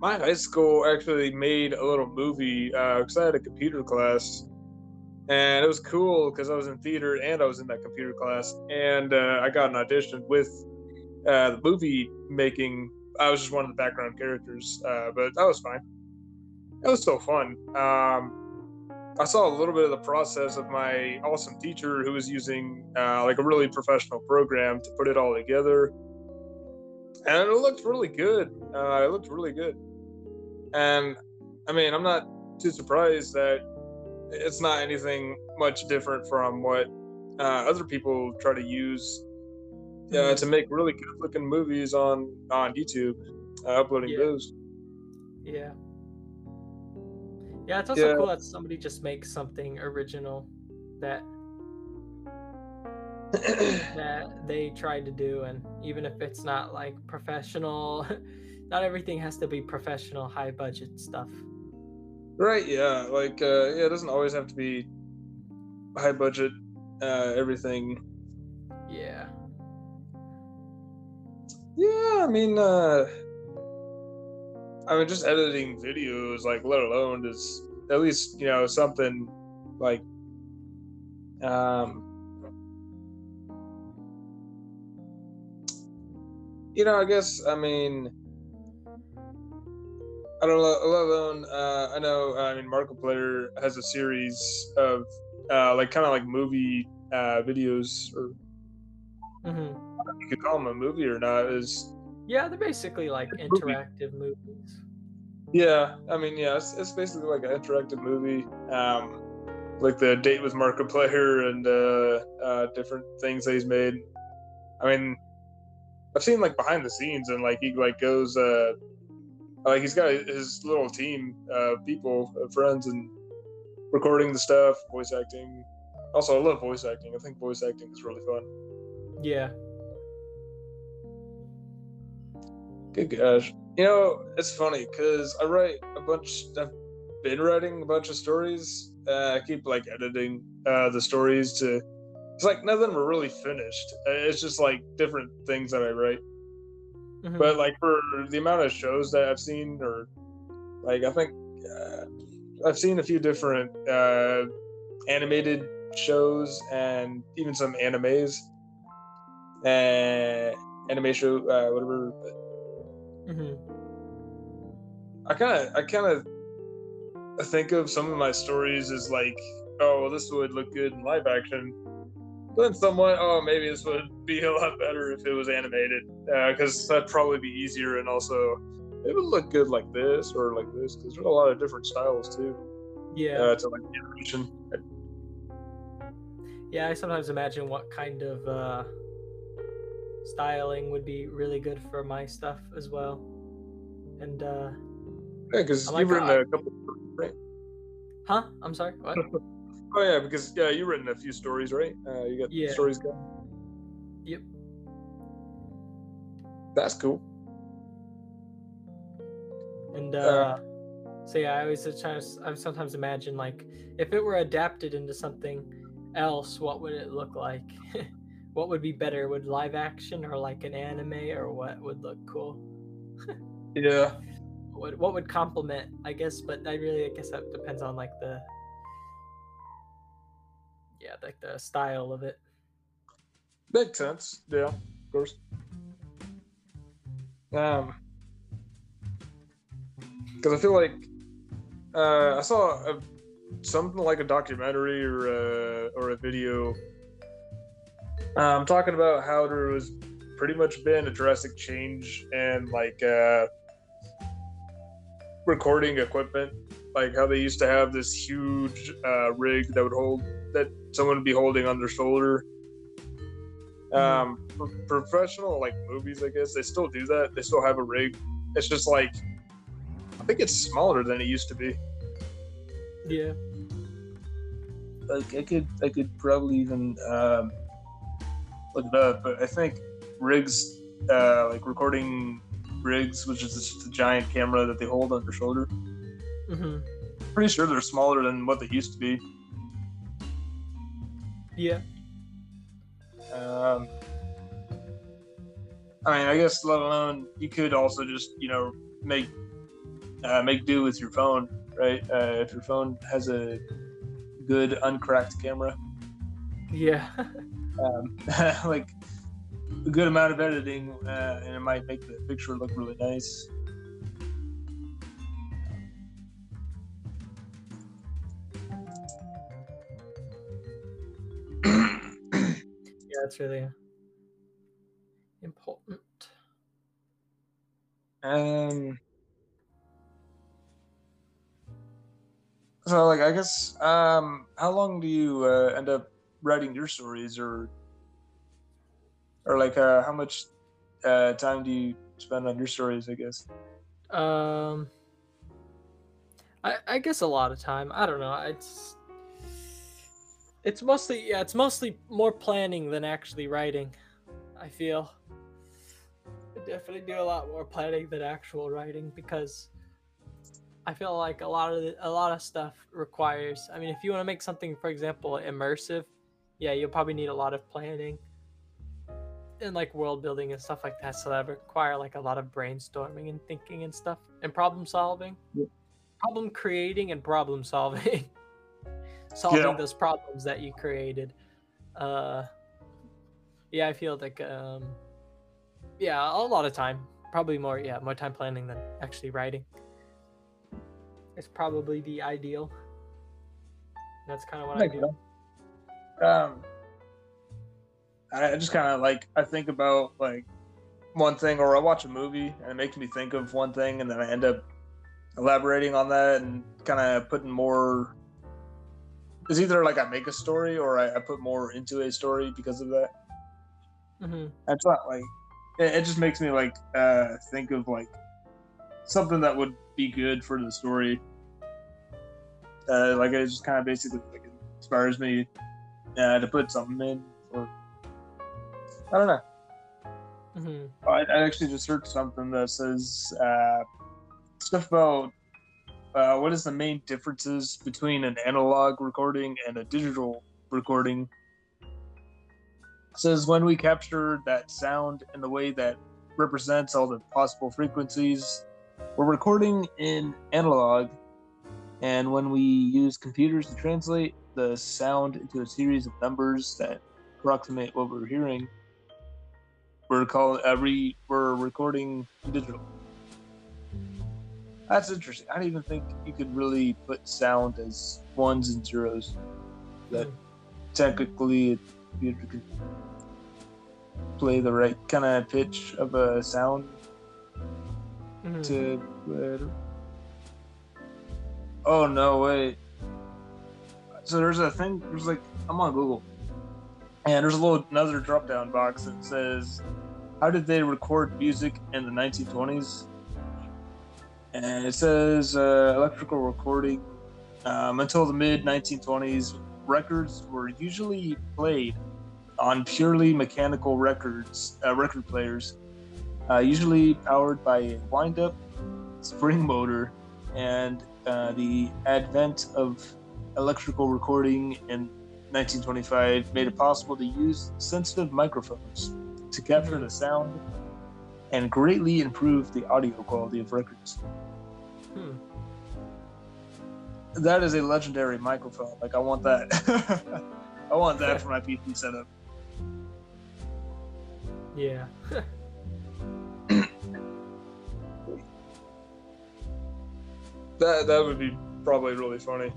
[SPEAKER 1] my high school actually made a little movie because I had a computer class, and it was cool because I was in theater and I was in that computer class, and uh, I got an audition with uh, the movie making. I was just one of the background characters, uh, but that was fine. It was so fun. Um, I saw a little bit of the process of my awesome teacher who was using uh, like a really professional program to put it all together, and it looked really good. Uh, it looked really good, and I mean, I'm not too surprised that it's not anything much different from what uh, other people try to use uh, to make really good looking movies on on YouTube, uh, uploading
[SPEAKER 2] Yeah.
[SPEAKER 1] those.
[SPEAKER 2] Yeah. Yeah, it's also
[SPEAKER 1] Yeah.
[SPEAKER 2] cool that somebody just makes something original that (clears throat) that they tried to do and even if it's not like professional (laughs) not everything has to be professional high budget stuff
[SPEAKER 1] Right, yeah. Like uh yeah, it doesn't always have to be high budget uh everything.
[SPEAKER 2] yeah
[SPEAKER 1] Yeah, I mean uh I mean just editing videos like let alone is at least, you know, something like um you know, I guess I mean I don't know. Let alone, uh, I know. I mean, Markiplier has a series of uh, like kind of like movie uh, videos, or
[SPEAKER 2] hmm
[SPEAKER 1] you could call them a movie or not. Is
[SPEAKER 2] yeah they're basically like
[SPEAKER 1] Movie.
[SPEAKER 2] interactive movies
[SPEAKER 1] yeah. I mean, yeah. It's, it's basically like an interactive movie, um, like the date with Markiplier and uh, uh, different things that he's made. I mean, I've seen like behind the scenes and like he like goes uh, like he's got his little team of people, of friends, and recording the stuff, voice acting. Also, I love voice acting. I think voice acting is really fun.
[SPEAKER 2] yeah
[SPEAKER 1] Good gosh. You know, it's funny because I write a bunch. I've been writing a bunch of stories. Uh, I keep like editing uh, the stories to. It's like none of them are really finished. Uh, It's just like different things that I write.
[SPEAKER 2] Mhm.
[SPEAKER 1] But like for the amount of shows that I've seen, or like I think uh, I've seen a few different uh, animated shows and even some animes, and anime show, uh, whatever.
[SPEAKER 2] Mhm.
[SPEAKER 1] I kind of, I kind of think of some of my stories as like, oh, well, this would look good in live action. Then someone, oh, maybe this would be a lot better if it was animated, because that'd probably be easier, and also it would look good like this or like this, because there's a lot of different styles too.
[SPEAKER 2] yeah
[SPEAKER 1] Uh, to like animation.
[SPEAKER 2] yeah i sometimes imagine what kind of uh styling would be really good for my stuff as well and uh
[SPEAKER 1] Yeah, because
[SPEAKER 2] I like
[SPEAKER 1] you've written
[SPEAKER 2] I-
[SPEAKER 1] a couple. Right?
[SPEAKER 2] huh i'm sorry what (laughs)
[SPEAKER 1] Oh yeah, because yeah, you've written a few stories, right? Uh, you got
[SPEAKER 2] Yeah.
[SPEAKER 1] stories going.
[SPEAKER 2] Yep.
[SPEAKER 1] That's cool.
[SPEAKER 2] And
[SPEAKER 1] Uh,
[SPEAKER 2] uh, so yeah, I always to, I sometimes imagine like if it were adapted into something else, what would it look like? (laughs) what would be better? Would live action or like an anime or what would look cool?
[SPEAKER 1] Yeah.
[SPEAKER 2] What what would complement? I guess, but I really I guess that depends on like the yeah like the style of it.
[SPEAKER 1] Makes sense. Yeah, of course. Um, because I feel like uh, I saw a, something like a documentary or a, or a video um, talking about how there was pretty much been a drastic change in like uh, recording equipment. Like how they used to have this huge uh, rig that would hold that someone would be holding on their shoulder. Um, pro- professional like movies, I guess they still do that. They still have a rig. It's just like I think it's smaller than it used to be.
[SPEAKER 2] Yeah.
[SPEAKER 1] like I could I could probably even um, look it up, but I think rigs uh, like recording rigs, which is just a giant camera that they hold on their shoulder.
[SPEAKER 2] hmm
[SPEAKER 1] Pretty sure they're smaller than what they used to be.
[SPEAKER 2] Yeah.
[SPEAKER 1] Um, I mean, I guess let alone you could also just you know make uh, make do with your phone, right? Uh, if your phone has a good uncracked camera,
[SPEAKER 2] Yeah. (laughs)
[SPEAKER 1] um, (laughs) like a good amount of editing, uh, and it might make the picture look really nice.
[SPEAKER 2] That's really important.
[SPEAKER 1] Um. So, like, I guess, um, how long do you uh, end up writing your stories, or, or like, uh, how much uh, time do you spend on your stories? I guess.
[SPEAKER 2] Um, I I guess a lot of time. I don't know. It's it's mostly yeah. It's mostly more planning than actually writing. I feel. I definitely do a lot more planning than actual writing because I feel like a lot of the, a lot of stuff requires. I mean, if you want to make something, for example, immersive, yeah, you'll probably need a lot of planning and like world building and stuff like that. So that require like a lot of brainstorming and thinking and stuff and problem solving,
[SPEAKER 1] Yeah.
[SPEAKER 2] problem creating and problem solving, (laughs) solving
[SPEAKER 1] Yeah.
[SPEAKER 2] those problems that you created. Uh, yeah, I feel like um, yeah, a lot of time, probably more yeah, more time planning than actually writing. It's probably the ideal. That's kind of what I
[SPEAKER 1] Like,
[SPEAKER 2] do.
[SPEAKER 1] Um, I I just kind of like I think about like one thing, or I watch a movie and it makes me think of one thing, and then I end up elaborating on that and kind of putting more. It's either like I make a story or I, I put more into a story because of that.
[SPEAKER 2] hmm
[SPEAKER 1] It's not like it, it just makes me like uh think of like something that would be good for the story. Uh, like it just kind of basically like inspires me uh, to put something in, or I don't know.
[SPEAKER 2] hmm
[SPEAKER 1] I, I actually just heard something that says uh, stuff about uh, what is the main differences between an analog recording and a digital recording. It says when we capture that sound in the way that represents all the possible frequencies, we're recording in analog, and when we use computers to translate the sound into a series of numbers that approximate what we're hearing, we're calling uh, re, we're recording digital. That's interesting. I don't even think you could really put sound as ones and zeros. That technically a computer could play the right kind of pitch of a sound
[SPEAKER 2] Mhm.
[SPEAKER 1] to. Oh no! Wait. So there's a thing. There's like I'm on Google, and there's a little another drop down box that says, "How did they record music in the 1920s?" And it says uh, electrical recording. Um, until the mid 1920s, records were usually played on purely mechanical records, uh, record players, uh, usually powered by a wind-up spring motor, and uh, the advent of electrical recording in 1925 made it possible to use sensitive microphones to capture the sound and greatly improve the audio quality of records.
[SPEAKER 2] Hmm.
[SPEAKER 1] That is a legendary microphone. Like I want that. (laughs) I want that for my PC setup.
[SPEAKER 2] Yeah. (laughs)
[SPEAKER 1] That that would be probably really funny.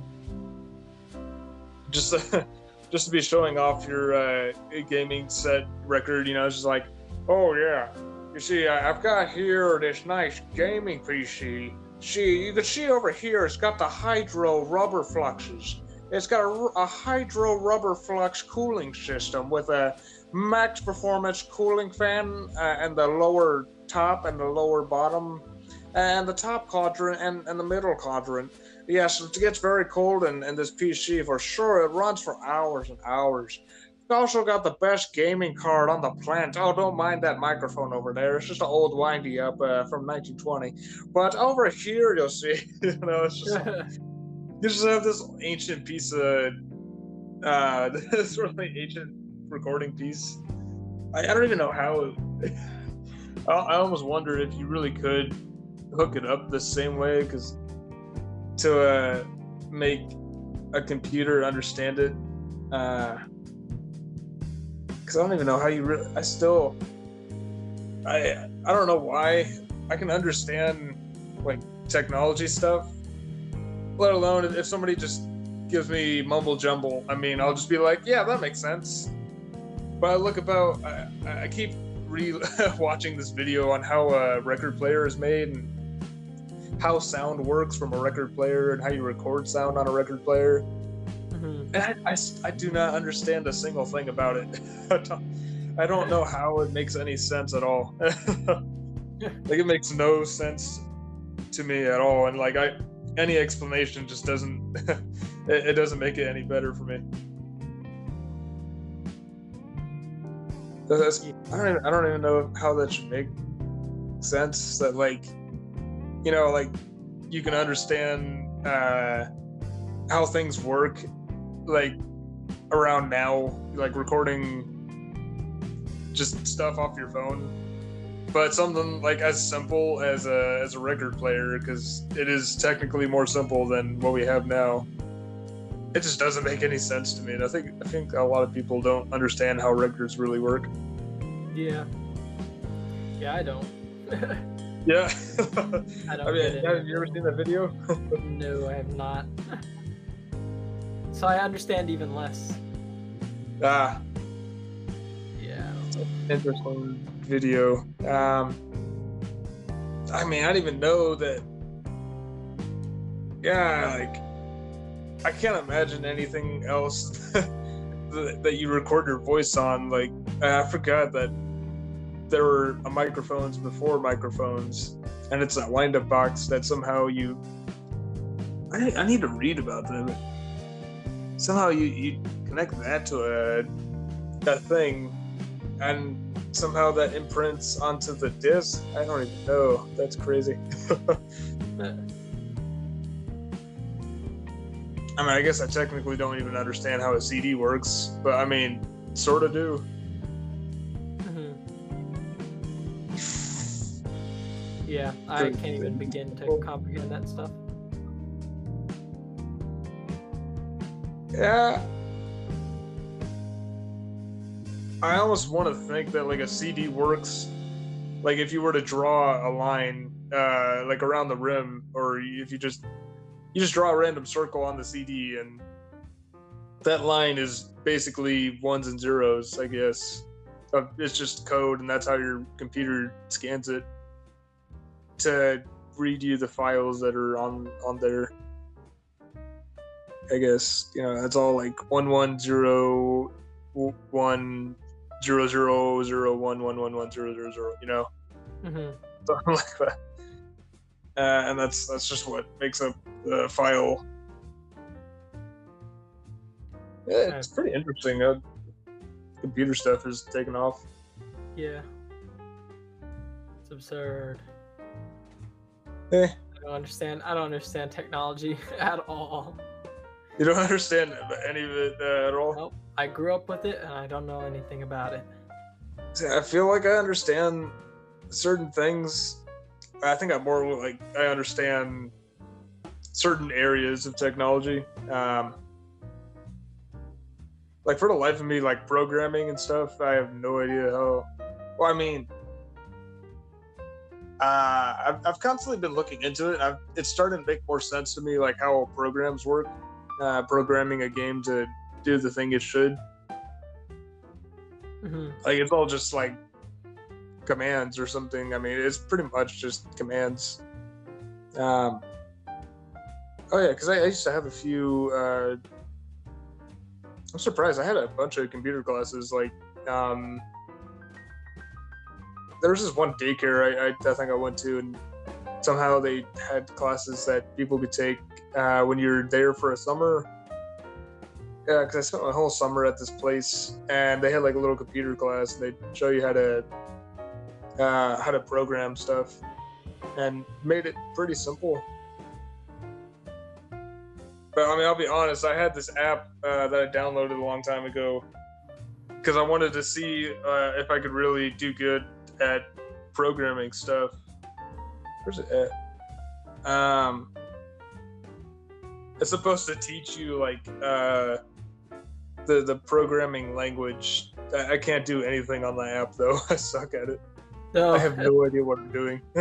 [SPEAKER 1] Just (laughs) just to be showing off your uh, gaming set record, you know, it's just like, oh yeah, you see, I've got here this nice gaming PC. See, you can see over here, it's got the hydro rubber fluxes. It's got a hydro rubber flux cooling system with a max performance cooling fan uh, and the lower top and the lower bottom and the top quadrant and, and the middle quadrant. Yes, it gets very cold in, in this PC for sure. It runs for hours and hours. Also got the best gaming card on the planet. Oh, don't mind that microphone over there. It's just an old windy up uh, from 1920. But over here, you'll see, (laughs) you know, it's just (laughs) you just have this ancient piece of uh (laughs) this really ancient recording piece i, I don't even know how I, I almost wonder if you really could hook it up the same way because to uh make a computer understand it uh because i don't even know how you really i still i i don't know why i can understand like technology stuff let alone if somebody just gives me mumble jumble. I mean, I'll just be like, yeah, that makes sense. But I look about, I, I keep re (laughs) watching this video on how a record player is made and how sound works from a record player and how you record sound on a record player. I, I I do not understand a single thing about it. I (laughs) don't- I don't know how it makes any sense at all. (laughs) like it makes no sense to me at all, and like I, any explanation just doesn't, (laughs) it, it doesn't make it any better for me. That's, I don't even, I don't even know how that should make sense. That like, you know, like you can understand uh, how things work, like around now, like recording just stuff off your phone but something like as simple as a as a record player because it is technically more simple than what we have now it just doesn't make any sense to me and i think i think a lot of people don't understand how records really work
[SPEAKER 2] Yeah. Yeah, I don't. (laughs)
[SPEAKER 1] yeah (laughs)
[SPEAKER 2] I don't
[SPEAKER 1] i mean have you ever seen that video (laughs)
[SPEAKER 2] No, I have not. So I understand even less.
[SPEAKER 1] ah
[SPEAKER 2] Yeah.
[SPEAKER 1] interesting video. Um, I mean, I didn't even know that. Yeah, like I can't imagine anything else (laughs) that, that you record your voice on. Like I forgot that there were microphones before microphones, and it's that wind-up box that somehow you. I, I need to read about that. Somehow you you connect that to a that thing, and somehow that imprints onto the disc. I don't even know. That's crazy. (laughs) I mean, I guess I technically don't even understand how a CD works, but I mean, sort of do.
[SPEAKER 2] Mhm. Yeah, I can't even begin to comprehend that stuff.
[SPEAKER 1] Yeah. I almost want to think that like a CD works, like if you were to draw a line, uh, like around the rim, or if you just you just draw a random circle on the CD, and that line is basically ones and zeros, I guess. It's just code, and that's how your computer scans it to read you the files that are on on there. I guess you know that's all like one one zero one zero zero zero one one one one zero zero zero. You know,
[SPEAKER 2] hmm (laughs)
[SPEAKER 1] something like that. Uh, and that's that's just what makes up the file. Yeah, it's pretty interesting. Uh, computer stuff is taking off.
[SPEAKER 2] Yeah. It's absurd.
[SPEAKER 1] Eh,
[SPEAKER 2] I don't understand. I don't understand technology (laughs) at all.
[SPEAKER 1] You don't (laughs) understand any of it uh, at all.
[SPEAKER 2] Nope. I grew up with it and I don't know anything about it.
[SPEAKER 1] See, I feel like I understand certain things. I think I'm more like I understand certain areas of technology. Um, like for the life of me, like programming and stuff, I have no idea how. Well, I mean, uh, I've, I've constantly been looking into it. I've, it's starting to make more sense to me, like how programs work, uh, programming a game to do the thing it should.
[SPEAKER 2] hmm
[SPEAKER 1] Like it's all just like commands or something. I mean, it's pretty much just commands. Um, oh yeah, because I, I used to have a few. Uh, I'm surprised. I had a bunch of computer classes. Like, um, there was this one daycare I, I, I think I went to, and somehow they had classes that people could take uh, when you're there for a summer. Yeah, because I spent my whole summer at this place, and they had like a little computer class, and they show you how to uh, how to program stuff, and made it pretty simple. But I mean, I'll be honest. I had this app uh, that I downloaded a long time ago because I wanted to see uh, if I could really do good at programming stuff. Where's it at? Um, it's supposed to teach you like uh, the the programming language. I, I can't do anything on the app though. (laughs) I suck at it.
[SPEAKER 2] No,
[SPEAKER 1] I have no idea what I'm doing. (laughs)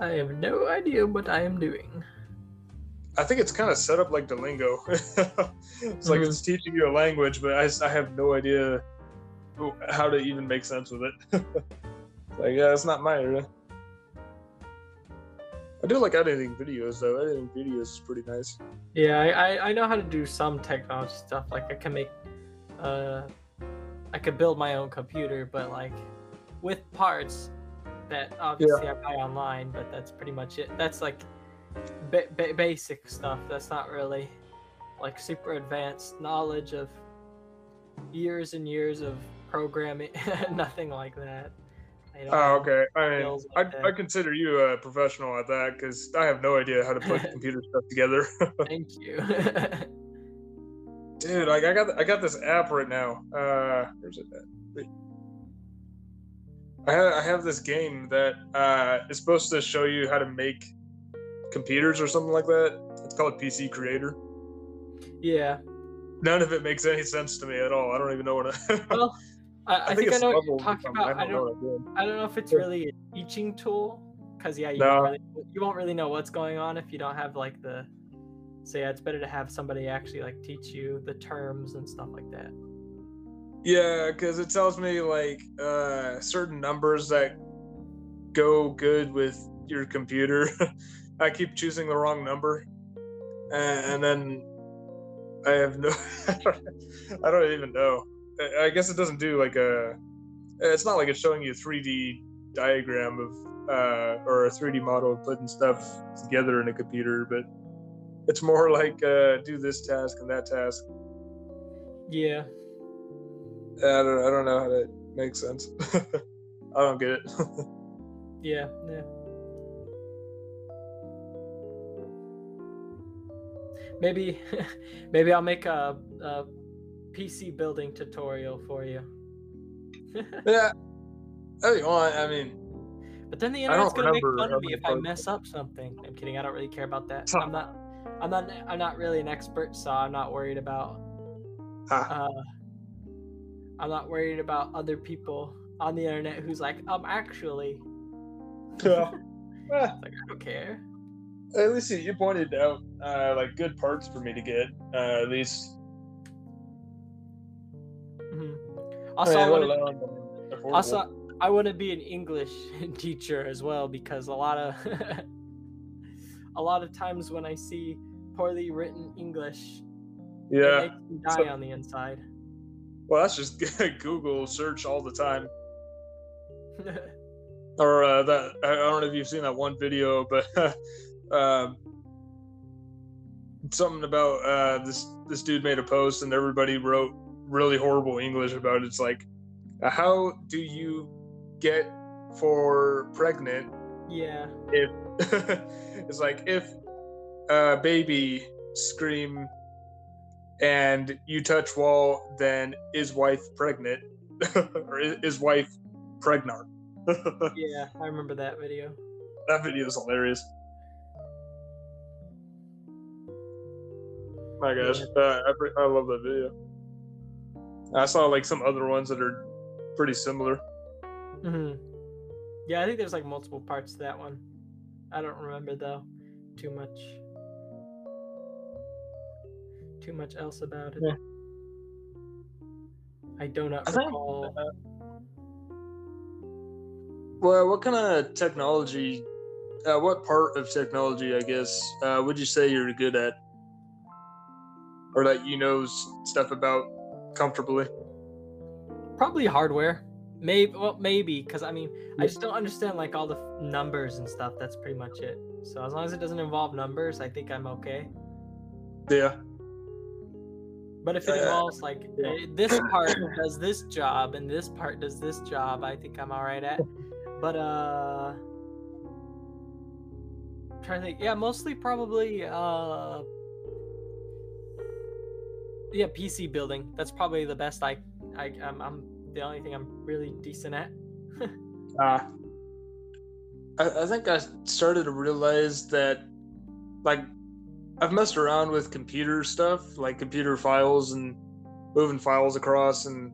[SPEAKER 2] I have no idea what I am doing.
[SPEAKER 1] I think it's kind of set up like Duolingo. (laughs) it's like
[SPEAKER 2] Mhm.
[SPEAKER 1] it's teaching you a language, but I, I have no idea how to even make sense with it. Like, yeah, it's not my area. I do like editing videos though. Editing videos is pretty nice.
[SPEAKER 2] Yeah, I, I, know how to do some technology stuff. Like I can make, uh, I could build my own computer, but like with parts that obviously I buy online. But that's pretty much it. That's like ba- ba- basic stuff. That's not really like super advanced knowledge of years and years of programming. (laughs) Nothing like that.
[SPEAKER 1] Oh, okay. I mean, I. I consider you a professional at that because I have no idea how to put (laughs) computer stuff together. (laughs)
[SPEAKER 2] Thank you. (laughs)
[SPEAKER 1] Dude, like I got I got this app right now. Uh, where's it at? I have I have this game that uh is supposed to show you how to make computers or something like that. It's called PC Creator.
[SPEAKER 2] yeah.
[SPEAKER 1] None of it makes any sense to me at all. I don't even know what. I,
[SPEAKER 2] Well, I, I, think, I know what you're talking about. I don't.
[SPEAKER 1] I'm doing.
[SPEAKER 2] I don't know if it's really a teaching tool, because yeah, you
[SPEAKER 1] No.
[SPEAKER 2] won't really, you won't really know what's going on if you don't have like the. So yeah, it's better to have somebody actually like teach you the terms and stuff like that.
[SPEAKER 1] Yeah, because it tells me like uh, certain numbers that go good with your computer. (laughs) I keep choosing the wrong number, and, and then I have no. (laughs) I don't even know. I- guess it doesn't do like a. It's not like it's showing you a 3D diagram of uh, or a 3D model of putting stuff together in a computer, but it's more (laughs) like uh, do this task and that task.
[SPEAKER 2] Yeah.
[SPEAKER 1] I don't, I don't know how that makes sense. (laughs) I don't get it. (laughs)
[SPEAKER 2] Yeah. Yeah. Maybe, maybe I'll make a, a PC building tutorial for you.
[SPEAKER 1] yeah. (laughs) You want, I mean,
[SPEAKER 2] But then the internet's gonna make fun of me if I mess up something. I'm kidding. I don't really care about that.
[SPEAKER 1] Huh.
[SPEAKER 2] I'm not. I'm not. I'm not really an expert, so I'm not worried about.
[SPEAKER 1] ah,
[SPEAKER 2] Uh, I'm not worried about other people on the internet who's like, um, actually, (laughs)
[SPEAKER 1] yeah. (laughs)
[SPEAKER 2] Like I don't care.
[SPEAKER 1] at least you, you pointed out uh, like good parts for me to get. Uh, at least.
[SPEAKER 2] Hmm
[SPEAKER 1] I
[SPEAKER 2] Also,
[SPEAKER 1] mean,
[SPEAKER 2] I
[SPEAKER 1] let
[SPEAKER 2] want
[SPEAKER 1] alone
[SPEAKER 2] also I want to be an English (laughs) teacher as well because a lot of (laughs) a lot of times when I see poorly written English, it
[SPEAKER 1] yeah.
[SPEAKER 2] makes me die
[SPEAKER 1] So-
[SPEAKER 2] on the inside.
[SPEAKER 1] Well, that's just (laughs) Google search all the time. or uh, that I I don't know if you've seen that one video, but um, something about uh, this this dude made a post and everybody wrote really horrible English about it. It's like, how do you get for pregnant
[SPEAKER 2] yeah.
[SPEAKER 1] if (laughs) it's like if a baby scream and you touch wall, then is wife pregnant (laughs) or is, wife pregnant? (laughs)
[SPEAKER 2] Yeah, I remember that video.
[SPEAKER 1] That video is hilarious. My gosh, uh, I, I love that video. I saw like some other ones that are pretty similar.
[SPEAKER 2] hmm Yeah, I think there's like multiple parts to that one. I don't remember though too much. Too much else about it.
[SPEAKER 1] Yeah.
[SPEAKER 2] I do not
[SPEAKER 1] I think-
[SPEAKER 2] recall.
[SPEAKER 1] Well, what kind of technology? Uh, what part of technology, I guess, uh, would you say you're good at, or that you know stuff about comfortably?
[SPEAKER 2] Probably hardware. Maybe well maybe because I mean I just don't understand like all the f- numbers and stuff. That's pretty much it. So as long as it doesn't involve numbers, I think I'm okay.
[SPEAKER 1] Yeah.
[SPEAKER 2] But if it
[SPEAKER 1] Uh,
[SPEAKER 2] involves like
[SPEAKER 1] yeah.
[SPEAKER 2] eh, this part does this job and this part does this job, I think I'm all right at. But uh, trying to think. Yeah, mostly probably uh, yeah, PC building. That's probably the best I I I'm, I'm the only thing I'm really decent at.
[SPEAKER 1] Uh, (laughs) I, I think I started to realize that, like, I've messed around with computer stuff, like computer files and moving files across, and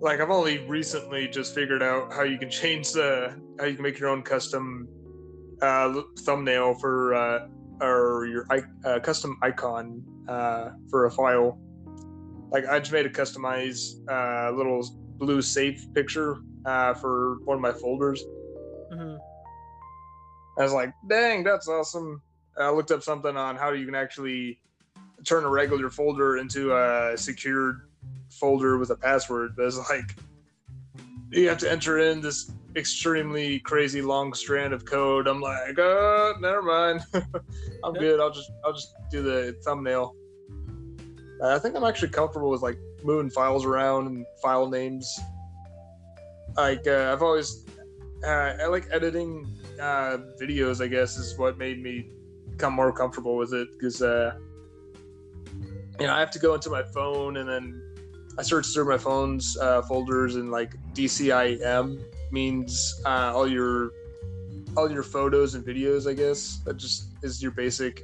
[SPEAKER 1] like I've only recently just figured out how you can change the how you can make your own custom uh, thumbnail for uh, or your uh, custom icon uh, for a file. Like I just made a customized uh, little blue safe picture uh, for one of my folders.
[SPEAKER 2] Mm-hmm.
[SPEAKER 1] I was like, dang, that's awesome. I looked up something on how you can actually turn a regular folder into a secured folder with a password. But it's like, you have to enter in this extremely crazy long strand of code. I'm like, oh, never mind. (laughs) I'm good. I'll just, I'll just do the thumbnail. Uh, I think I'm actually comfortable with like moving files around and file names. Like, uh, I've always, uh, I like editing uh, videos, I guess, is what made me become more comfortable with it because, uh, you know, I have to go into my phone and then I search through my phone's uh, folders and like DCIM means uh, all your all your photos and videos. I guess that just is your basic.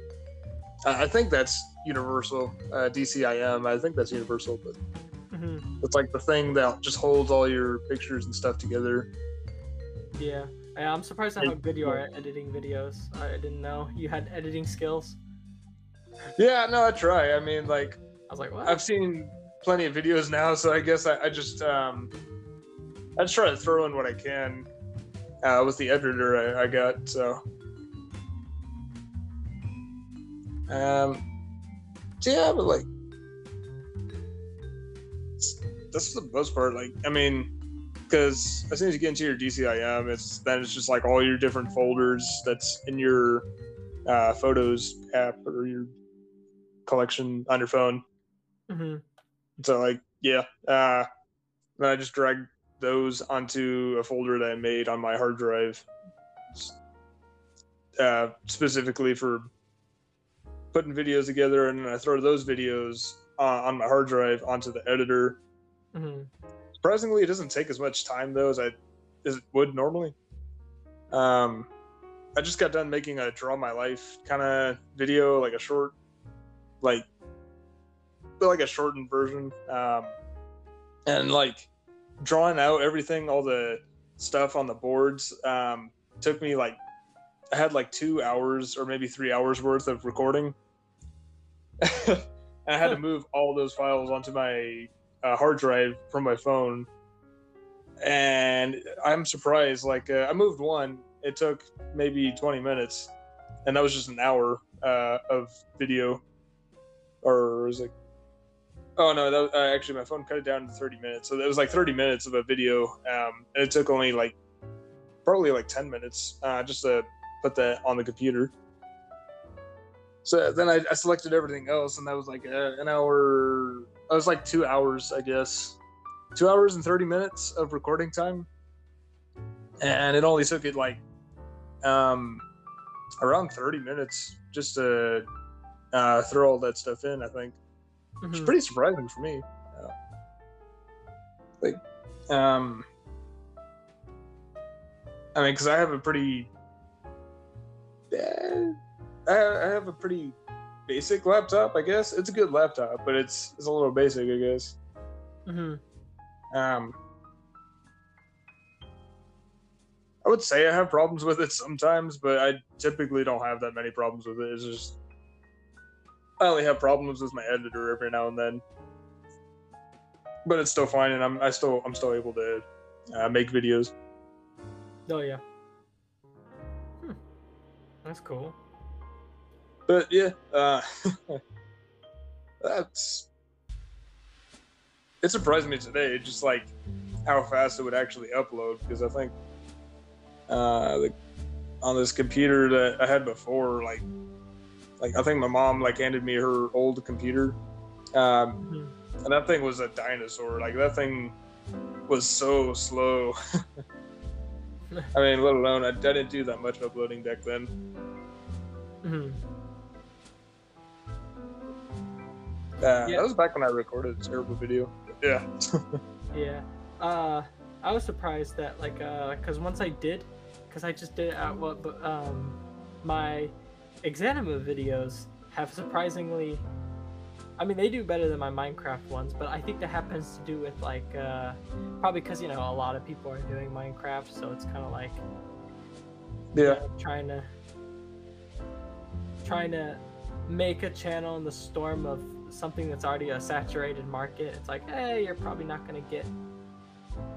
[SPEAKER 1] I I think that's universal. Uh, DCIM. I think that's universal, but
[SPEAKER 2] hmm
[SPEAKER 1] it's like the thing that just holds all your pictures and stuff together.
[SPEAKER 2] Yeah. I- I'm surprised at how good you are at editing videos. I didn't know you had editing skills.
[SPEAKER 1] Yeah, no, I try. I mean, like
[SPEAKER 2] I was like, what?
[SPEAKER 1] I've seen plenty of videos now, so I guess I, I just um, I just try to throw in what I can uh, with the editor I, I got. So, um, so yeah, but like that's for the most part. Like, I mean, because as soon as you get into your DCIM, it's then it's just like all your different folders that's in your uh, photos app or your collection on your phone.
[SPEAKER 2] hmm
[SPEAKER 1] So like, yeah. Uh then I just dragged those onto a folder that I made on my hard drive. Uh specifically for putting videos together and then I throw those videos uh, on my hard drive onto the editor.
[SPEAKER 2] hmm
[SPEAKER 1] Surprisingly, it doesn't take as much time though as I as it would normally. Um I just got done making a draw my life kind of video, like a short like like a shortened version. Um and like drawing out everything, all the stuff on the boards, um, took me like I had like two hours or maybe three hours worth of recording. (laughs) and I had to move all those files onto my uh, hard drive from my phone. And I'm surprised, like, uh, I moved one, it took maybe 20 minutes, and that was just an hour uh, of video. Or it was like, oh no, that uh, actually my phone cut it down to 30 minutes. So that was like 30 minutes of a video. Um, and it took only like, probably like 10 minutes uh, just to put that on the computer. So then I, I selected everything else, and that was like uh, an hour. That was like two hours, I guess, two hours and thirty minutes of recording time, and it only took it like um, around thirty minutes just to uh, throw all that stuff in. I think it's
[SPEAKER 2] hmm
[SPEAKER 1] pretty surprising for me. Uh, like, um, I mean, because I have a pretty, eh, I I have a pretty basic laptop. I guess it's a good laptop, but it's it's a little basic, I guess.
[SPEAKER 2] hmm
[SPEAKER 1] Um, I would say I have problems with it sometimes, but I typically don't have that many problems with it. It's just I only have problems with my editor every now and then, but it's still fine, and I'm I still I'm still able to uh, make videos.
[SPEAKER 2] Oh yeah. Hmm. That's cool.
[SPEAKER 1] But yeah, uh, (laughs) that's it surprised me today, just like how fast it would actually upload. Because I think uh, the, on this computer that I had before, like, like I think my mom like handed me her old computer, um,
[SPEAKER 2] Mhm.
[SPEAKER 1] and that thing was a dinosaur. Like that thing was so slow. (laughs) I mean, let alone I, I didn't do that much uploading back then.
[SPEAKER 2] Mhm.
[SPEAKER 1] Uh,
[SPEAKER 2] Yeah.
[SPEAKER 1] That was back when I recorded a terrible video. Yeah. (laughs)
[SPEAKER 2] Yeah. Uh, I was surprised that like uh, cause once I did, cause I just did it at what, but um, my Exanima videos have surprisingly. I mean, they do better than my Minecraft ones, but I think that happens to do with like uh, probably because you know a lot of people are doing Minecraft, so it's kind of like you
[SPEAKER 1] Yeah.
[SPEAKER 2] know, trying to trying to make a channel in the storm of something that's already a saturated market. It's like, hey, you're probably not gonna get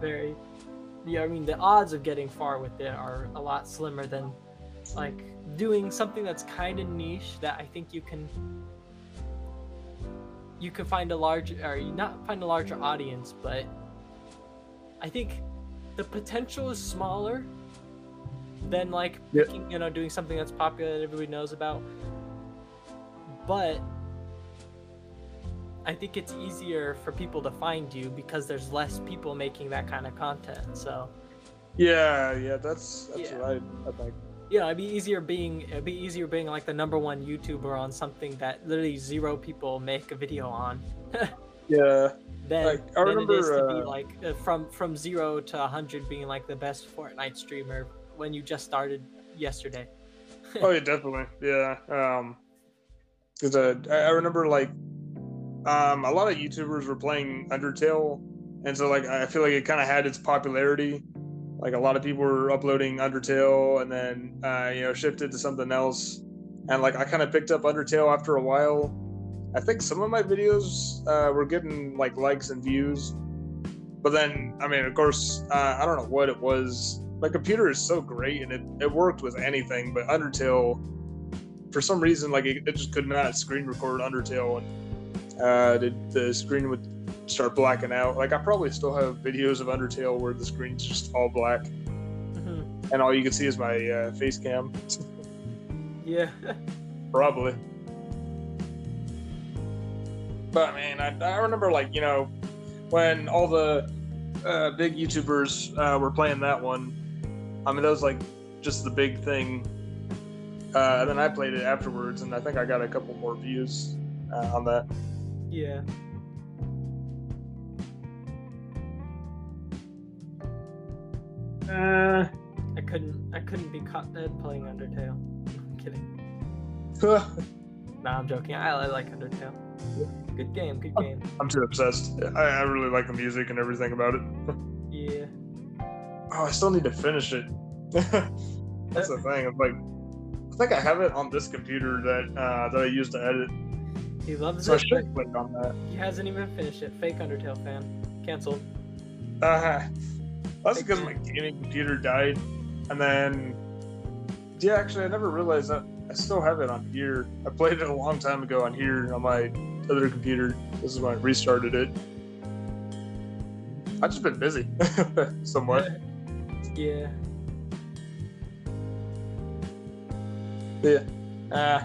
[SPEAKER 2] very. Yeah, I mean, the odds of getting far with it are a lot slimmer than like doing something that's kind of niche that I think you can you can find a large or you not find a larger audience, but I think the potential is smaller than like
[SPEAKER 1] Yeah.
[SPEAKER 2] picking, you know doing something that's popular that everybody knows about. But I think it's easier for people to find you because there's less people making that kind of content. So
[SPEAKER 1] Yeah, yeah, that's that's
[SPEAKER 2] Yeah.
[SPEAKER 1] what I, I think.
[SPEAKER 2] Yeah, it'd be easier being it'd be easier being like the number one YouTuber on something that literally zero people make a video on. (laughs)
[SPEAKER 1] Yeah,
[SPEAKER 2] than,
[SPEAKER 1] Like, I
[SPEAKER 2] than it is to
[SPEAKER 1] remember,
[SPEAKER 2] be
[SPEAKER 1] uh,
[SPEAKER 2] like uh, from from zero to a hundred being like the best Fortnite streamer when you just started yesterday. (laughs)
[SPEAKER 1] oh yeah, definitely. Yeah, um, because uh, I, I remember like, um, a lot of YouTubers were playing Undertale, and so like I feel like it kind of had its popularity. Like a lot of people were uploading Undertale, and then uh, you know shifted to something else, and like I kind of picked up Undertale after a while. I think some of my videos uh, were getting like likes and views, but then I mean, of course, uh, I don't know what it was. My computer is so great, and it, it worked with anything, but Undertale, for some reason, like it, it just could not screen record Undertale, and uh, the, the screen would start blacking out. Like I probably still have videos of Undertale where the screen's just all black,
[SPEAKER 2] Mhm.
[SPEAKER 1] and all you can see is my uh, face cam. (laughs)
[SPEAKER 2] yeah. (laughs)
[SPEAKER 1] Probably. But man, I, I remember like you know when all the uh, big YouTubers uh, were playing that one. I mean, that was like just the big thing. Uh, and then I played it afterwards, and I think I got a couple more views uh, on that.
[SPEAKER 2] Yeah.
[SPEAKER 1] Uh,
[SPEAKER 2] I couldn't I couldn't be caught dead playing Undertale. I'm kidding. Nah, I'm joking. I, I like Undertale. Good game, good game.
[SPEAKER 1] I'm too obsessed. I, I really like the music and everything about it.
[SPEAKER 2] Yeah.
[SPEAKER 1] Oh, I still need to finish it. (laughs) That's the thing. I'm like, I think I have it on this computer that uh, that I use to edit.
[SPEAKER 2] He loves
[SPEAKER 1] So I
[SPEAKER 2] it.
[SPEAKER 1] should click on that.
[SPEAKER 2] He hasn't even finished it. Fake Undertale fan. Cancelled.
[SPEAKER 1] Uh, that's because my gaming computer died, and then yeah, actually, I never realized that I still have it on here. I played it a long time ago on here on my other computer. This is when I restarted it. I've just been busy, (laughs) somewhat.
[SPEAKER 2] Yeah.
[SPEAKER 1] Yeah. Uh,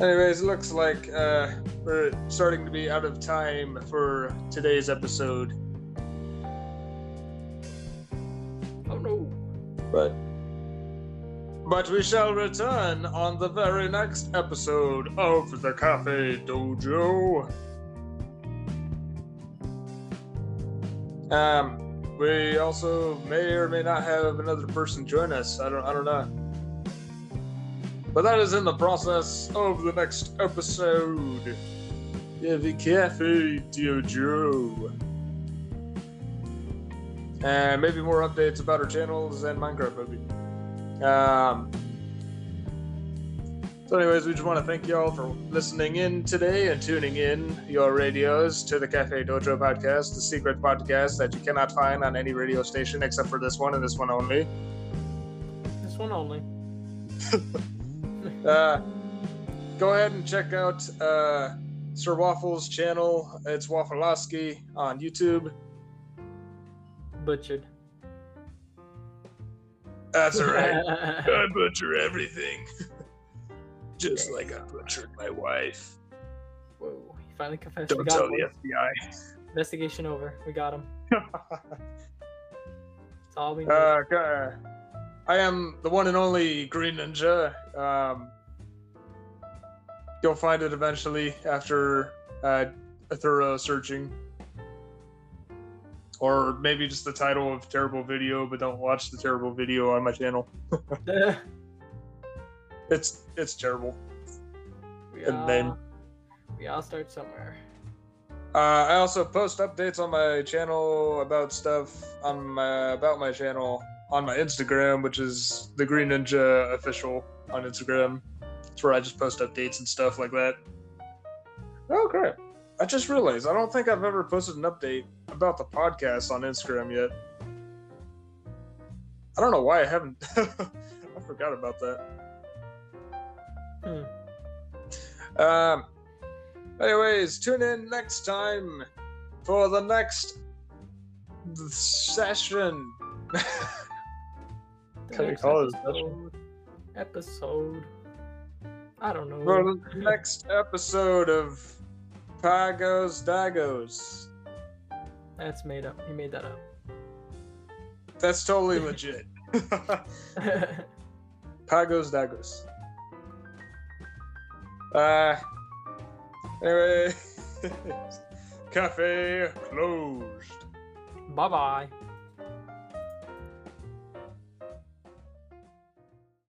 [SPEAKER 1] anyways, it looks like uh, we're starting to be out of time for today's episode.
[SPEAKER 2] Oh no.
[SPEAKER 1] But but we shall return on the very next episode of the Cafe Dojo. Um, we also may or may not have another person join us. I don't I don't know. But that is in the process of the next episode. Yeah, the Cafe Dojo. and maybe more updates about our channels and Minecraft movie. Um, so, anyways, we just want to thank y'all for listening in today and tuning in your radios to the Cafe Dojo podcast, the secret podcast that you cannot find on any radio station except for this one and this one only.
[SPEAKER 2] This one only. (laughs)
[SPEAKER 1] Uh, go ahead and check out uh, Sir Waffles' channel. It's Waffleowski on YouTube.
[SPEAKER 2] Butchered.
[SPEAKER 1] That's all right. (laughs) I butcher everything. (laughs) Just like I butchered my wife.
[SPEAKER 2] Whoa, he finally confessed.
[SPEAKER 1] Don't
[SPEAKER 2] got
[SPEAKER 1] tell
[SPEAKER 2] him.
[SPEAKER 1] the FBI.
[SPEAKER 2] Investigation over. We got him. (laughs) That's all we need.
[SPEAKER 1] uh, okay. I am the one and only Green Ninja. Um, you'll find it eventually after uh, a thorough searching. Or maybe just the title of terrible video, but don't watch the terrible video on my channel. (laughs) It's it's terrible.
[SPEAKER 2] we,
[SPEAKER 1] name.
[SPEAKER 2] all, we all start somewhere.
[SPEAKER 1] Uh, I also post updates on my channel about stuff on my about my channel on my Instagram, which is the Green Ninja official on Instagram. It's where I just post updates and stuff like that. Oh crap! I just realized I don't think I've ever posted an update about the podcast on Instagram yet. I don't know why I haven't. (laughs) I forgot about that.
[SPEAKER 2] Hmm.
[SPEAKER 1] Um. Anyways, tune in next time for the next session. (laughs) Can we call it a
[SPEAKER 2] episode, episode. I don't know.
[SPEAKER 1] for the next episode of Pagos Dagos.
[SPEAKER 2] That's made up. He made that up.
[SPEAKER 1] That's totally legit. (laughs) Pagos Dagos. Uh. Anyway, (laughs) cafe closed.
[SPEAKER 2] bye bye.